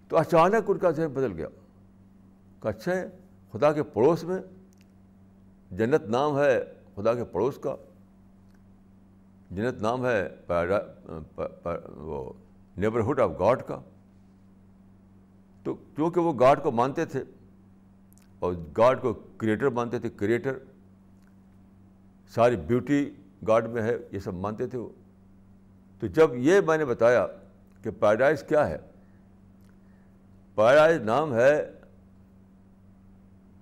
تو اچانک ان کا ذہن بدل گیا کہ اچھا ہے خدا کے پڑوس میں جنت نام ہے خدا کے پڑوس کا۔ جنت نام ہے وہ نیبرہڈ آف گاڈ کا۔ تو کیونکہ وہ گاڈ کو مانتے تھے اور گاڈ کو کریٹر مانتے تھے، کریٹر، ساری بیوٹی گاڈ میں ہے، یہ سب مانتے تھے وہ۔ تو جب یہ میں نے بتایا کہ پیراڈائز کیا ہے، پیراڈائز نام ہے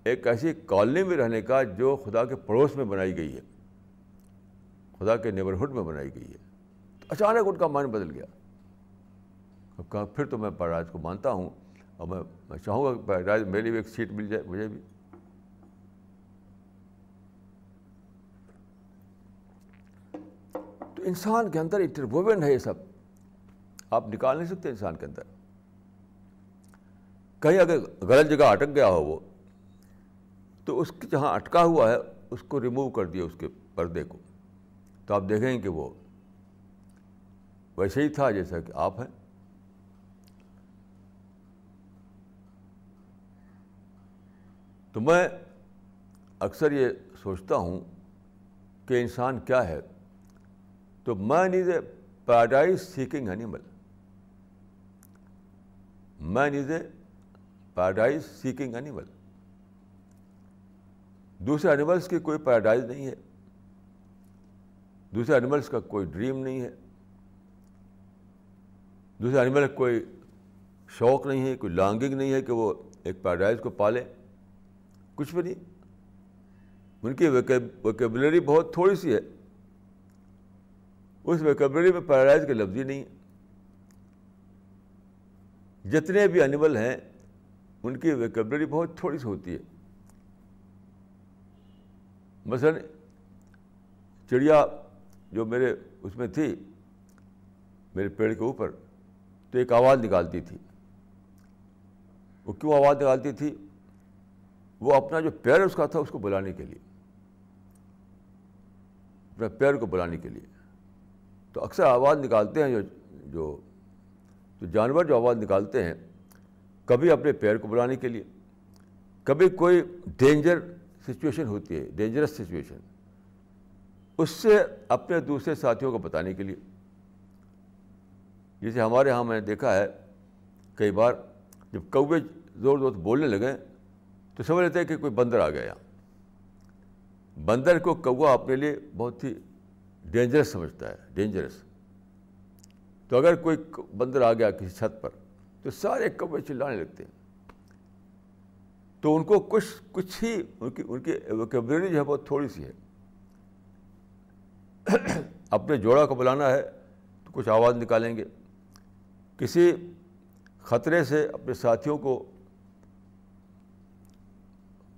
ایک ایسی کالونی میں رہنے کا جو خدا کے پڑوس میں بنائی گئی ہے، خدا کے نیبرہڈ میں بنائی گئی ہے۔ تو اچانک ان کا مائنڈ بدل گیا۔ کہا پھر تو میں پیراڈائز کو مانتا ہوں۔ اور میں میں چاہوں گا کہ پیراڈائز میرے لیے بھی ایک سیٹ مل جائے، مجھے بھی۔ تو انسان کے اندر انٹرووین ہے یہ سب۔ آپ نکال نہیں سکتے انسان کے اندر۔ کہیں اگر غلط جگہ اٹک گیا ہو وہ، تو اس کی جہاں اٹکا ہوا ہے، اس کو ریموو کر دیا اس کے پردے کو۔ تو آپ دیکھیں کہ وہ ویسے ہی تھا جیسا کہ آپ ہیں۔ تو میں اکثر یہ سوچتا ہوں کہ انسان کیا ہے۔ تو man is a paradise seeking animal man is a paradise seeking animal دوسرے اینیملس کی کوئی پیراڈائز نہیں ہے۔ دوسرے اینیملس کا کوئی ڈریم نہیں ہے۔ دوسرے اینیمل کا کوئی شوق نہیں ہے، کوئی لانگنگ نہیں ہے کہ وہ ایک پیراڈائز کو پالے۔ کچھ بھی نہیں۔ ان کی ویکیبلری بہت تھوڑی سی ہے۔ اس ویکیبلری میں پیراڈائز کے لفظ ہی نہیں جتنے بھی اینیمل ہیں، ان کی ویکیبلری بہت تھوڑی سی ہوتی ہے۔ مثلاً، چڑیا جو میرے، اس میں تھی، میرے پیڑ کے اوپر، تو ایک آواز نکالتی تھی۔ وہ کیوں آواز نکالتی تھی؟ وہ اپنا جو پیر اس کا تھا اس کو بلانے کے لیے۔ اپنے پیر کو بلانے کے لیے۔ تو اکثر آواز نکالتے ہیں جو جو جو جانور جو آواز نکالتے ہیں، کبھی اپنے پیر کو بلانے کے لیے، کبھی کوئی ڈینجر سچویشن ہوتی ہے ڈینجرس سچویشن اس سے اپنے دوسرے ساتھیوں کو بتانے کے لیے۔ جیسے ہمارے یہاں میں نے دیکھا ہے، کئی بار جب کوے زور زور بولنے لگے تو سمجھ لیتے ہیں کہ کوئی بندر آ گیا بندر کو کوا اپنے لیے بہت ہی ڈینجرس سمجھتا ہے ڈینجرس تو اگر کوئی بندر آ گیا کسی چھت پر، تو سارے کوے چلانے لگتے ہیں۔ تو ان کو کچھ کچھ ہی ان کی ان کی ویکیبلری جو ہے بہت تھوڑی سی ہے۔ اپنے جوڑا کو بلانا ہے تو کچھ آواز نکالیں گے۔ کسی خطرے سے اپنے ساتھیوں کو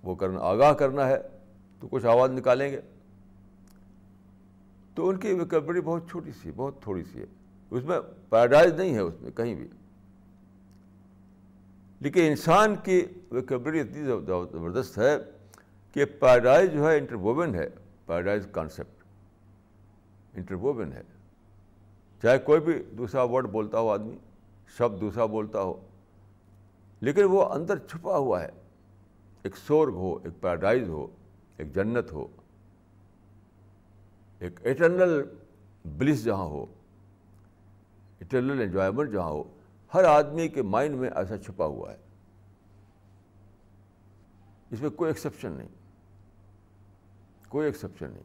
وہ کرنا آگاہ کرنا ہے تو کچھ آواز نکالیں گے۔ تو ان کی ویکیبلری بہت چھوٹی سی، بہت تھوڑی سی ہے۔ اس میں پیراڈائز نہیں ہے، اس میں کہیں بھی۔ لیکن انسان کی ویکیبلری اتنی زبردست ہے کہ پیراڈائز جو ہے انٹرووین ہے۔ Paradise concept. انٹرووین ہے۔ چاہے کوئی بھی دوسرا ورڈ بولتا ہو آدمی، شبد دوسرا بولتا ہو، لیکن وہ اندر چھپا ہوا ہے۔ ایک سورگ ہو، ایک پیراڈائز ہو، ایک جنت ہو، ایک ایٹرنل بلس جہاں ہو ایٹرنل انجوائمنٹ جہاں ہو، ہر آدمی کے مائنڈ میں ایسا چھپا ہوا ہے۔ اس میں کوئی ایکسیپشن نہیں۔ کوئی ایکسیپشن نہیں۔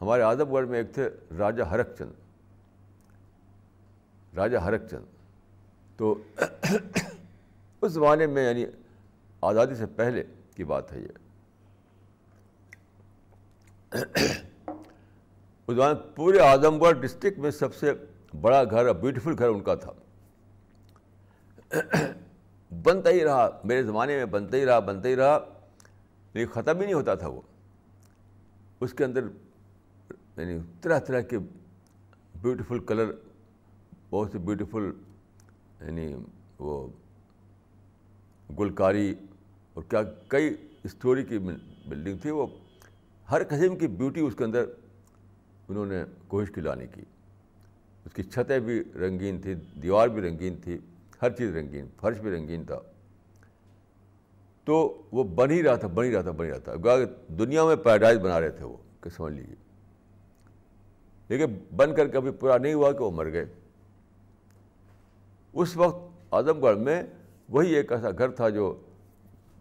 ہمارے آدم گڑھ میں ایک تھے راجہ ہرک چند راجہ ہرک چند تو اس زمانے میں یعنی آزادی سے پہلے کی بات ہے یہ۔ اس زمانے پورے اعظم گڑھ ڈسٹرکٹ میں سب سے بڑا گھر بیوٹیفل گھر ان کا تھا۔ بنتا ہی رہا، میرے زمانے میں بنتا ہی رہا، بنتا ہی رہا۔ لیکن ختم ہی نہیں ہوتا تھا وہ۔ اس کے اندر یعنی طرح طرح کے بیوٹیفل کلر بہت سے بیوٹیفل یعنی وہ گلکاری اور کیا کئی اسٹوری کی بلڈنگ تھی، وہ ہر قسم کی بیوٹی اس کے اندر انہوں نے کوشش کی لانے کی۔ اس کی چھتیں بھی رنگین تھی دیوار بھی رنگین تھی، ہر چیز رنگین، فرش بھی رنگین تھا۔ تو وہ بن ہی رہا تھا، بن ہی رہا تھا، بن ہی رہا تھا۔ دنیا میں پیراڈائز بنا رہے تھے وہ، کہ سمجھ لیجیے لیکن بن کر کبھی پورا نہیں ہوا کہ وہ مر گئے۔ اس وقت اعظم گڑھ میں وہی ایک ایسا گھر تھا جو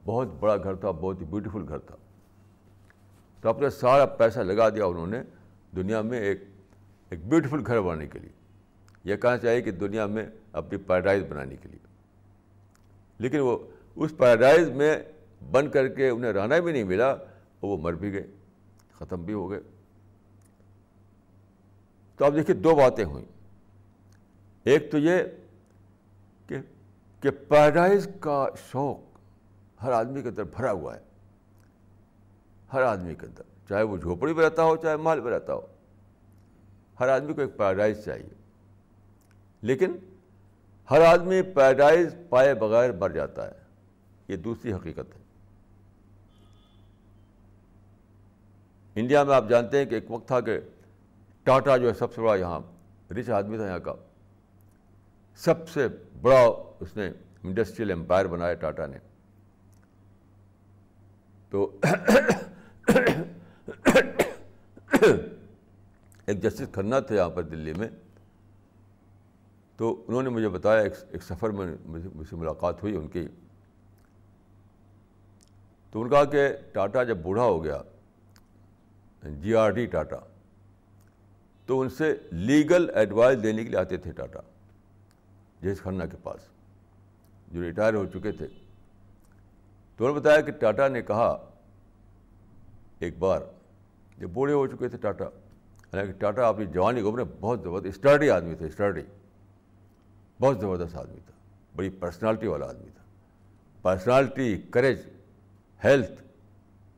بہت بڑا گھر تھا، بہت ہی بیوٹیفل گھر تھا۔ تو اپنا سارا پیسہ لگا دیا انہوں نے دنیا میں ایک ایک بیوٹیفل گھر بنانے کے لیے۔ یہ کہنا چاہیے کہ دنیا میں اپنی پیراڈائز بنانے کے لیے۔ لیکن وہ اس پیراڈائز میں بن کر کے انہیں رہنا بھی نہیں ملا، اور وہ مر بھی گئے، ختم بھی ہو گئے۔ تو آپ دیکھیے دو باتیں ہوئیں۔ ایک تو یہ کہ پیراڈائز کا شوق ہر آدمی کے اندر بھرا ہوا ہے۔ ہر آدمی کے اندر، چاہے وہ جھوپڑی میں رہتا ہو، چاہے مال میں رہتا ہو، ہر آدمی کو ایک پیراڈائز چاہیے۔ لیکن ہر آدمی پیراڈائز پائے بغیر مر جاتا ہے۔ یہ دوسری حقیقت ہے۔ انڈیا میں آپ جانتے ہیں کہ ایک وقت تھا کہ ٹاٹا جو ہے سب سے بڑا یہاں، رچ آدمی تھا یہاں کا۔ سب سے بڑا اس نے انڈسٹریل امپائر بنایا ٹاٹا نے۔ تو ایک جسٹس کھنہ تھے یہاں پر دلی میں۔ تو انہوں نے مجھے بتایا، ایک سفر میں مجھ سے ملاقات ہوئی ان کی۔ تو انہوں نے کہا کہ ٹاٹا جب بوڑھا ہو گیا جی آر ڈی ٹاٹا، تو ان سے لیگل ایڈوائز لینے کے لیے آتے تھے ٹاٹا۔ جیس کھنہ کے پاس، جو ریٹائر ہو چکے تھے۔ تو انہوں نے بتایا کہ ٹاٹا نے کہا ایک بار، جب بوڑھے ہو چکے تھے ٹاٹا، حالانکہ ٹاٹا اپنی جوانی کو میں بہت زبردست، اسٹرڈی آدمی تھے، اسٹرڈی۔ بہت زبردست آدمی تھا، بڑی پرسنالٹی والا آدمی تھا۔ پرسنالٹی، کریج، ہیلتھ،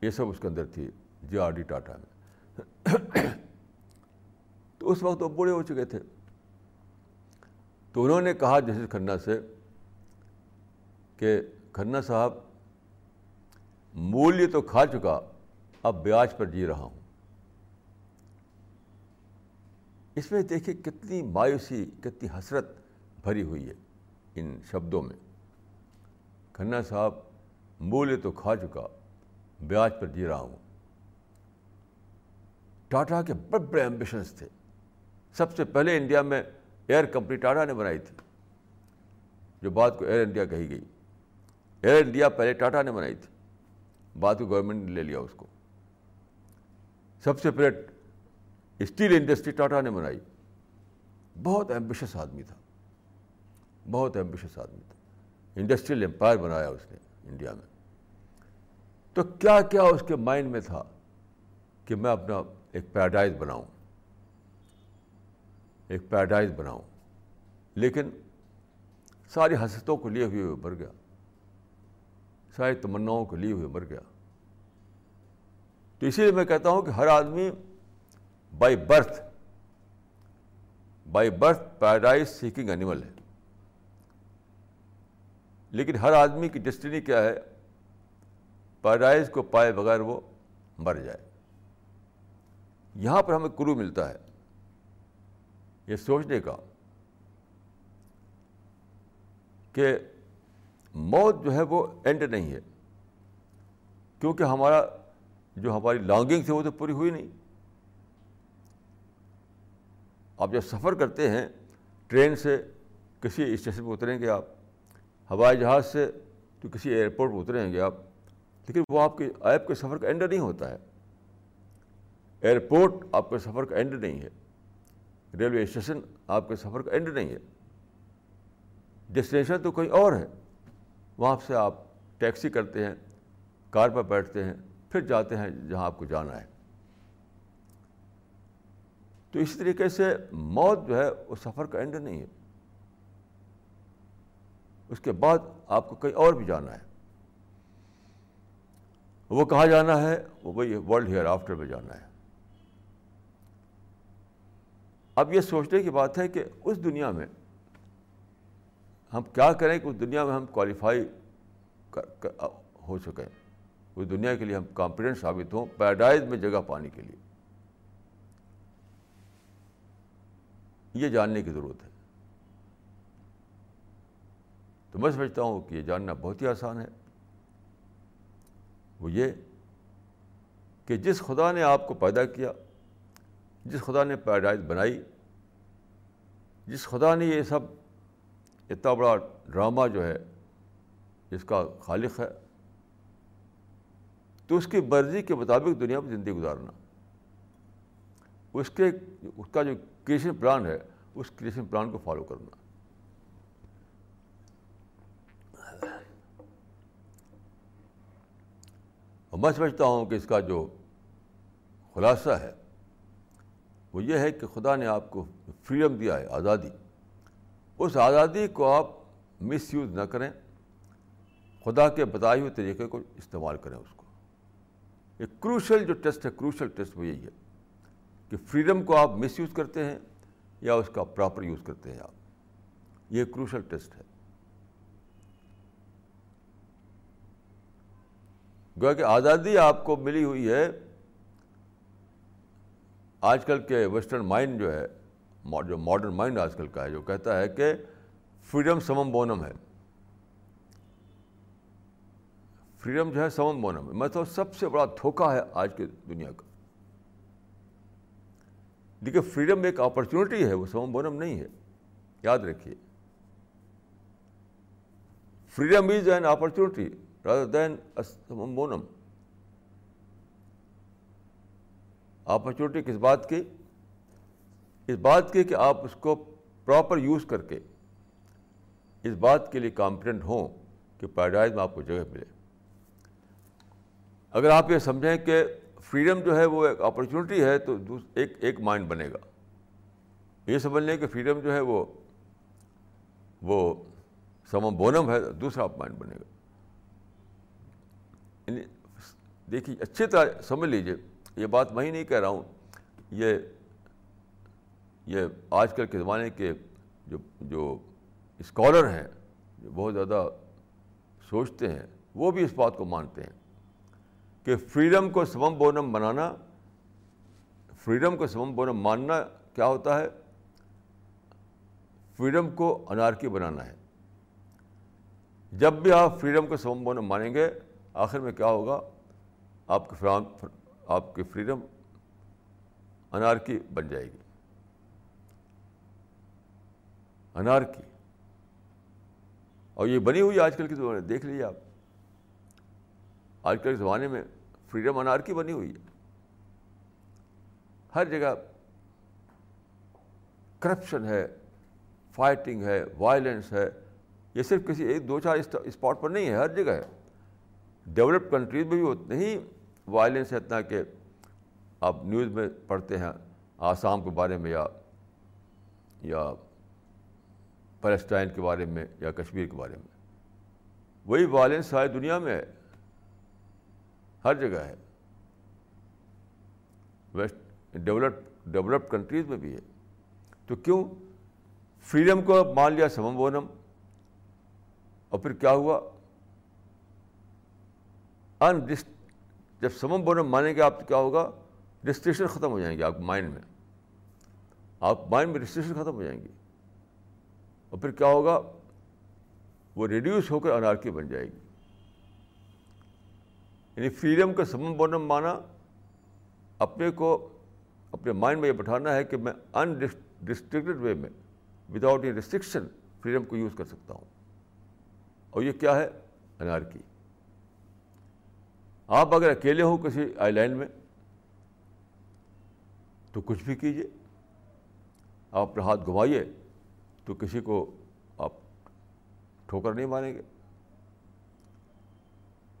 یہ سب اس کے اندر تھی جے آر ڈی ٹاٹا میں۔ تو اس وقت وہ بوڑھے ہو چکے تھے۔ تو انہوں نے کہا جسٹس کھنہ سے کہ کھنہ صاحب مولیہ تو کھا چکا، اب بیاج پر جی رہا ہوں۔ اس میں دیکھیے کتنی مایوسی، کتنی حسرت بھری ہوئی ہے ان شبدوں میں۔ کھنہ صاحب مولیہ تو کھا چکا، بیاج پر جی رہا ہوں۔ ٹاٹا کے بڑے بڑے ایمبیشنس تھے۔ سب سے پہلے انڈیا میں ایئر کمپنی ٹاٹا نے بنائی تھی، جو بات کو ایئر انڈیا کہی گئی۔ ایئر انڈیا پہلے ٹاٹا نے بنائی تھی، بات کو گورنمنٹ نے لے لیا اس کو۔ سب سے پہلے اسٹیل انڈسٹری ٹاٹا نے بنائی۔ بہت ایمبیشس آدمی تھا۔ بہت ایمبیشس آدمی تھا۔ انڈسٹریل امپائر بنایا اس نے انڈیا میں۔ تو کیا کیا اس کے مائنڈ میں تھا کہ میں اپنا ایک پیراڈائز بناؤں؟ ایک پیراڈائز بناؤں۔ لیکن ساری حسرتوں کو لیے ہوئے ہوئے مر گیا۔ ساری تمناؤں کو لیے ہوئے مر گیا۔ تو اسی لیے میں کہتا ہوں کہ ہر آدمی by birth by birth paradise seeking animal ہے۔ لیکن ہر آدمی کی ڈسٹنی کیا ہے؟ پیراڈائز کو پائے بغیر وہ مر جائے۔ یہاں پر ہمیں کرو ملتا ہے۔ یہ سوچنے کا کہ موت جو ہے وہ اینڈ نہیں ہے، کیونکہ ہمارا جو ہماری لانگنگ تھی وہ تو پوری ہوئی نہیں۔ آپ جب سفر کرتے ہیں، ٹرین سے کسی اسٹیشن پہ اتریں گے آپ، ہوائی جہاز سے تو کسی ایئرپورٹ پہ اتریں گے آپ، لیکن وہ آپ کے آپ کے سفر کا اینڈ نہیں ہوتا ہے۔ ایئرپورٹ آپ کے سفر کا اینڈ نہیں ہے۔ ریلوے اسٹیشن آپ کے سفر کا اینڈ نہیں ہے۔ ڈسٹینیشن تو کہیں اور ہے۔ وہاں سے آپ ٹیکسی کرتے ہیں، کار پر بیٹھتے ہیں، پھر جاتے ہیں جہاں آپ کو جانا ہے۔ تو اسی طریقے سے موت جو ہے، وہ سفر کا اینڈ نہیں ہے۔ اس کے بعد آپ کو کہیں اور بھی جانا ہے۔ وہ کہاں جانا ہے؟ وہ وہی ورلڈ ہیئر آفٹر میں جانا ہے۔ اب یہ سوچنے کی بات ہے کہ اس دنیا میں ہم کیا کریں کہ اس دنیا میں ہم کوالیفائی ہو سکیں۔ اس دنیا کے لیے ہم کمپیٹنٹ ثابت ہوں پیراڈائز میں جگہ پانے کے لیے۔ یہ جاننے کی ضرورت ہے۔ تو میں سمجھتا ہوں کہ یہ جاننا بہت ہی آسان ہے۔ وہ یہ کہ جس خدا نے آپ کو پیدا کیا جس خدا نے پیراڈائز بنائی، جس خدا نے یہ سب اتنا بڑا ڈرامہ جو ہے، جس کا خالق ہے، تو اس کی مرضی کے مطابق دنیا میں زندگی گزارنا۔ اس کے، اس کا جو کریشن پلان ہے، اس کریشن پلان کو فالو کرنا۔ اور میں سمجھتا ہوں کہ اس کا جو خلاصہ ہے وہ یہ ہے کہ خدا نے آپ کو فریڈم دیا ہے، آزادی۔ اس آزادی کو آپ مس یوز نہ کریں۔ خدا کے بتائے ہوئے طریقے کو استعمال کریں اس کو۔ ایک کروشل جو ٹیسٹ ہے کروشل ٹیسٹ وہ یہی ہے کہ فریڈم کو آپ مس یوز کرتے ہیں یا اس کا پراپر یوز کرتے ہیں آپ۔ یہ کروشل ٹیسٹ ہے۔ گویا کہ آزادی آپ کو ملی ہوئی ہے آج کل کے ویسٹرن مائنڈ جو ہے جو ماڈرن مائنڈ آج کل کا ہے، جو کہتا ہے کہ فریڈم سمم بونم ہے۔ فریڈم جو ہے سمم بونم ہے۔ میں تو سب سے بڑا دھوکہ ہے آج کی دنیا کا۔ دیکھیے فریڈم ایک اپرچونیٹی ہے، وہ سمم بونم نہیں ہے۔ یاد رکھیے۔ Freedom is an opportunity rather than سمم بونم opportunity کس بات کی؟ اس بات کی کہ آپ اس کو پراپر یوز کر کے اس بات کے لیے کمپٹنٹ ہوں کہ پیراڈائز میں آپ کو جگہ ملے۔ اگر آپ یہ سمجھیں کہ فریڈم جو ہے وہ ایک اپرچونیٹی ہے تو ایک ایک مائنڈ بنے گا۔ یہ سمجھ لیں کہ فریڈم جو ہے وہ وہ سمم بونم ہے، دوسرا مائنڈ بنے گا۔ یعنی، دیکھیے، اچھی طرح سمجھ لیجیے یہ بات میں ہی نہیں کہہ رہا ہوں۔ یہ یہ آج کل کے زمانے کے جو جو اسکالر ہیں، جو بہت زیادہ سوچتے ہیں، وہ بھی اس بات کو مانتے ہیں کہ فریڈم کو سمم بونم بنانا فریڈم کو سمم بونم ماننا کیا ہوتا ہے؟ فریڈم کو انارکی بنانا ہے۔ جب بھی آپ فریڈم کو سمم بونم مانیں گے، آخر میں کیا ہوگا؟ آپ کے آپ کی فریڈم انارکی بن جائے گی۔ انارکی اور یہ بنی ہوئی آج کل کے زمانے دیکھ لیجیے آپ۔ آج کل کے زمانے میں فریڈم انارکی بنی ہوئی ہے۔ ہر جگہ کرپشن ہے فائٹنگ ہے وائلنس ہے۔ یہ صرف کسی ایک دو چار اسپاٹ پر نہیں ہے، ہر جگہ ہے۔ ڈیولپڈ کنٹریز میں بھی اتنے ہی وائلنس ہے اتنا کہ آپ نیوز میں پڑھتے ہیں آسام کے بارے میں یا یا پیلسٹائن کے بارے میں یا کشمیر کے بارے میں۔ وہی وائلنس ساری دنیا میں ہے۔ ہر جگہ ہے۔ ویسٹ ڈیولپ ڈیولپڈ کنٹریز میں بھی ہے۔ تو کیوں؟ فریڈم کو مان لیا سمم بونم۔ اور پھر کیا ہوا؟ ان جب سمم بونم مانیں گے آپ کیا ہوگا؟ ریسٹریکشن ختم ہو جائیں گے آپ مائنڈ میں۔ آپ مائنڈ میں ریسٹریکشن ختم ہو جائیں گی اور پھر کیا ہوگا؟ وہ ریڈیوس ہو کر انارکی بن جائے گی۔ یعنی فریڈم کا سمم بونم مانا، اپنے کو اپنے مائنڈ میں یہ بٹھانا ہے کہ میں ان ڈسٹرکٹیڈ وے میں وداؤٹ اے ریسٹرکشن فریڈم کو یوز کر سکتا ہوں۔ اور یہ کیا ہے؟ انارکی۔ آپ اگر اکیلے ہو کسی آئی لینڈ میں، تو کچھ بھی کیجیے آپ اپنے ہاتھ گھمائیے تو کسی کو آپ ٹھوکر نہیں مانیں گے۔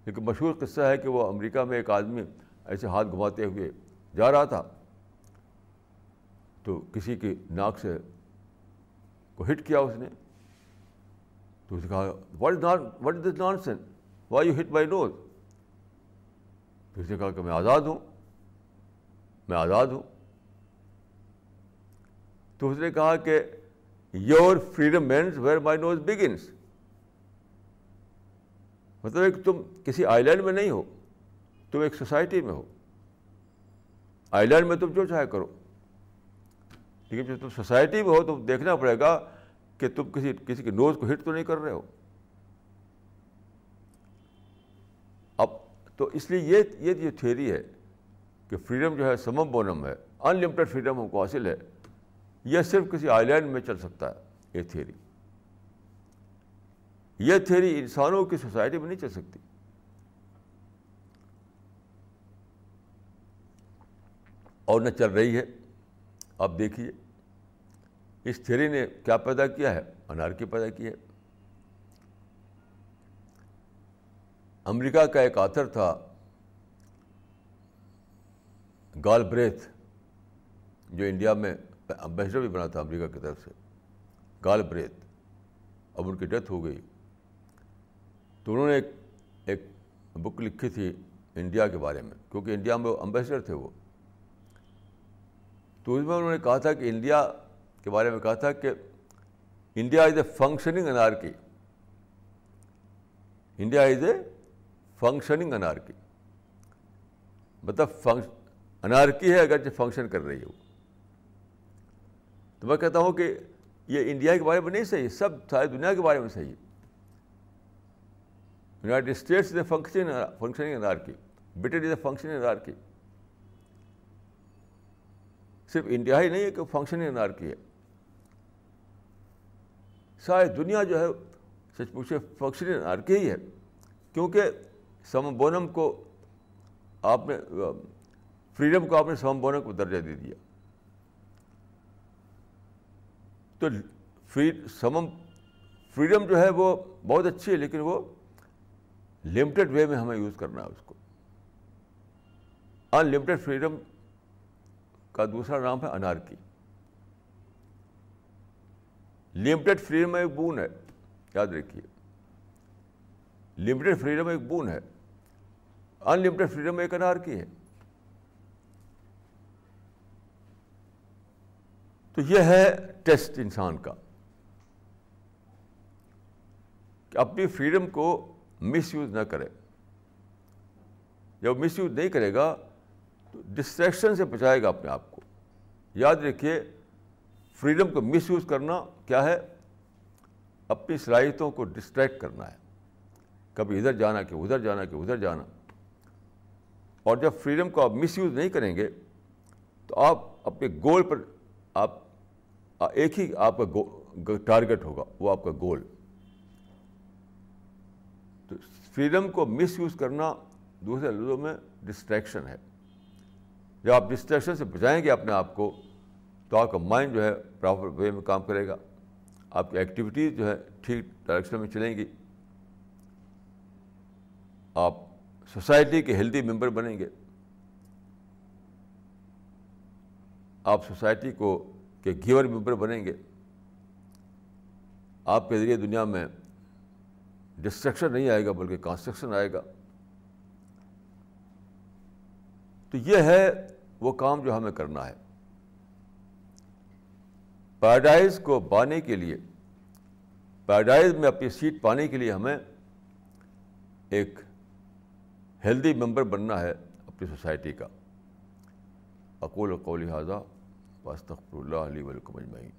ایک مشہور قصہ ہے کہ وہ امریکہ میں ایک آدمی ایسے ہاتھ گھماتے ہوئے جا رہا تھا، تو کسی کی ناک سے کو ہٹ کیا اس نے۔ تو اسے کہا what is not what is this nonsense why you hit by nose اس نے کہا کہ میں آزاد ہوں، میں آزاد ہوں۔ تو اس نے کہا کہ your freedom means where my nose begins مطلب ایک تم کسی آئی لینڈ میں نہیں ہو، تم ایک سوسائٹی میں ہو۔ آئی لینڈ میں تم جو چاہے کرو۔ لیکن جب تم سوسائٹی میں ہو تو دیکھنا پڑے گا کہ تم کسی کسی کے نوز کو ہٹ تو نہیں کر رہے ہو۔ تو اس لیے یہ یہ جو تھیوری ہے کہ فریڈم جو ہے سمم بونم ہے ان لمیٹیڈ فریڈم ہم کو حاصل ہے، یہ صرف کسی آئی لینڈ میں چل سکتا ہے، یہ تھیوری۔ یہ تھیوری انسانوں کی سوسائٹی میں نہیں چل سکتی۔ اور نہ چل رہی ہے۔ آپ دیکھیے، اس تھیوری نے کیا پیدا کیا ہے؟ انارکی پیدا کی ہے۔ امریکہ کا ایک آتھر تھا، گال بریتھ، جو انڈیا میں امبیسڈر بھی بنا تھا امریکہ کی طرف سے، گال بریتھ، اب ان کی ڈیتھ ہو گئی۔ تو انہوں نے ایک ایک بک لکھی تھی انڈیا کے بارے میں، کیونکہ انڈیا میں وہ امبیسڈر تھے وہ۔ تو اس میں انہوں نے کہا تھا کہ انڈیا کے بارے میں کہا تھا کہ India is a functioning anarchy. India is a functioning anarchy. مطلب فنکش انارکی ہے اگرچہ فنکشن کر رہی ہے وہ۔ تو میں کہتا ہوں کہ یہ انڈیا کے بارے میں نہیں صحیح سب ساری دنیا کے بارے میں صحیح United States is a function, functioning anarchy. Britain is a functioning anarchy. صرف انڈیا ہی نہیں ہے کہ فنکشننگ انارکی ہے۔ ساری دنیا جو ہے، سچ پوچھے فنکشننگ انارکی ہی ہے۔ کیونکہ سم بونم کو آپ نے، فریڈم کو آپ نے سم بونم کو درجہ دے دیا۔ تو سمم فریڈم جو ہے وہ بہت اچھی ہے، لیکن وہ لمیٹڈ وے میں ہمیں یوز کرنا ہے اس کو۔ ان لمیٹڈ فریڈم کا دوسرا نام ہے انارکی۔ لمیٹڈ فریڈم ایک بون ہے، یاد رکھیے۔ لمیٹڈ فریڈم ایک بون ہے۔ ان لمیٹڈ فریڈم ایک انارکی ہے۔ تو یہ ہے ٹیسٹ انسان کا۔ کہ اپنی فریڈم کو مس یوز نہ کرے۔ جب مس یوز نہیں کرے گا، تو ڈسٹریکشن سے بچائے گا اپنے آپ کو۔ یاد رکھیے فریڈم کو مس یوز کرنا کیا ہے؟ اپنی صلاحیتوں کو ڈسٹریکٹ کرنا ہے۔ کبھی ادھر جانا کہ ادھر جانا کہ ادھر جانا۔ اور جب فریڈم کو آپ مس یوز نہیں کریں گے، تو آپ اپنے گول پر آپ، ایک ہی آپ کا ٹارگیٹ ہوگا، وہ آپ کا گول تو فریڈم کو مس یوز کرنا دوسرے لفظوں میں ڈسٹریکشن ہے. جب آپ ڈسٹریکشن سے بچائیں گے اپنے آپ کو، تو آپ کا مائنڈ جو ہے پراپر وے میں کام کرے گا. آپ کی ایکٹیویٹیز جو ہے ٹھیک ڈائریکشن میں چلیں گی. آپ سوسائٹی کے ہیلدی ممبر بنیں گے۔ آپ سوسائٹی کو کہ گیور ممبر بنیں گے۔ آپ کے ذریعے دنیا میں ڈسٹرکشن نہیں آئے گا، بلکہ کنسٹرکشن آئے گا۔ تو یہ ہے وہ کام جو ہمیں کرنا ہے۔ پیراڈائز کو بانے کے لیے پیراڈائز میں اپنی سیٹ پانے کے لیے ہمیں ایک ہیلدی ممبر بننا ہے اپنی سوسائٹی کا۔ اقول و قول حاضہ واسطر اللہ علیہ ولکم اجمعین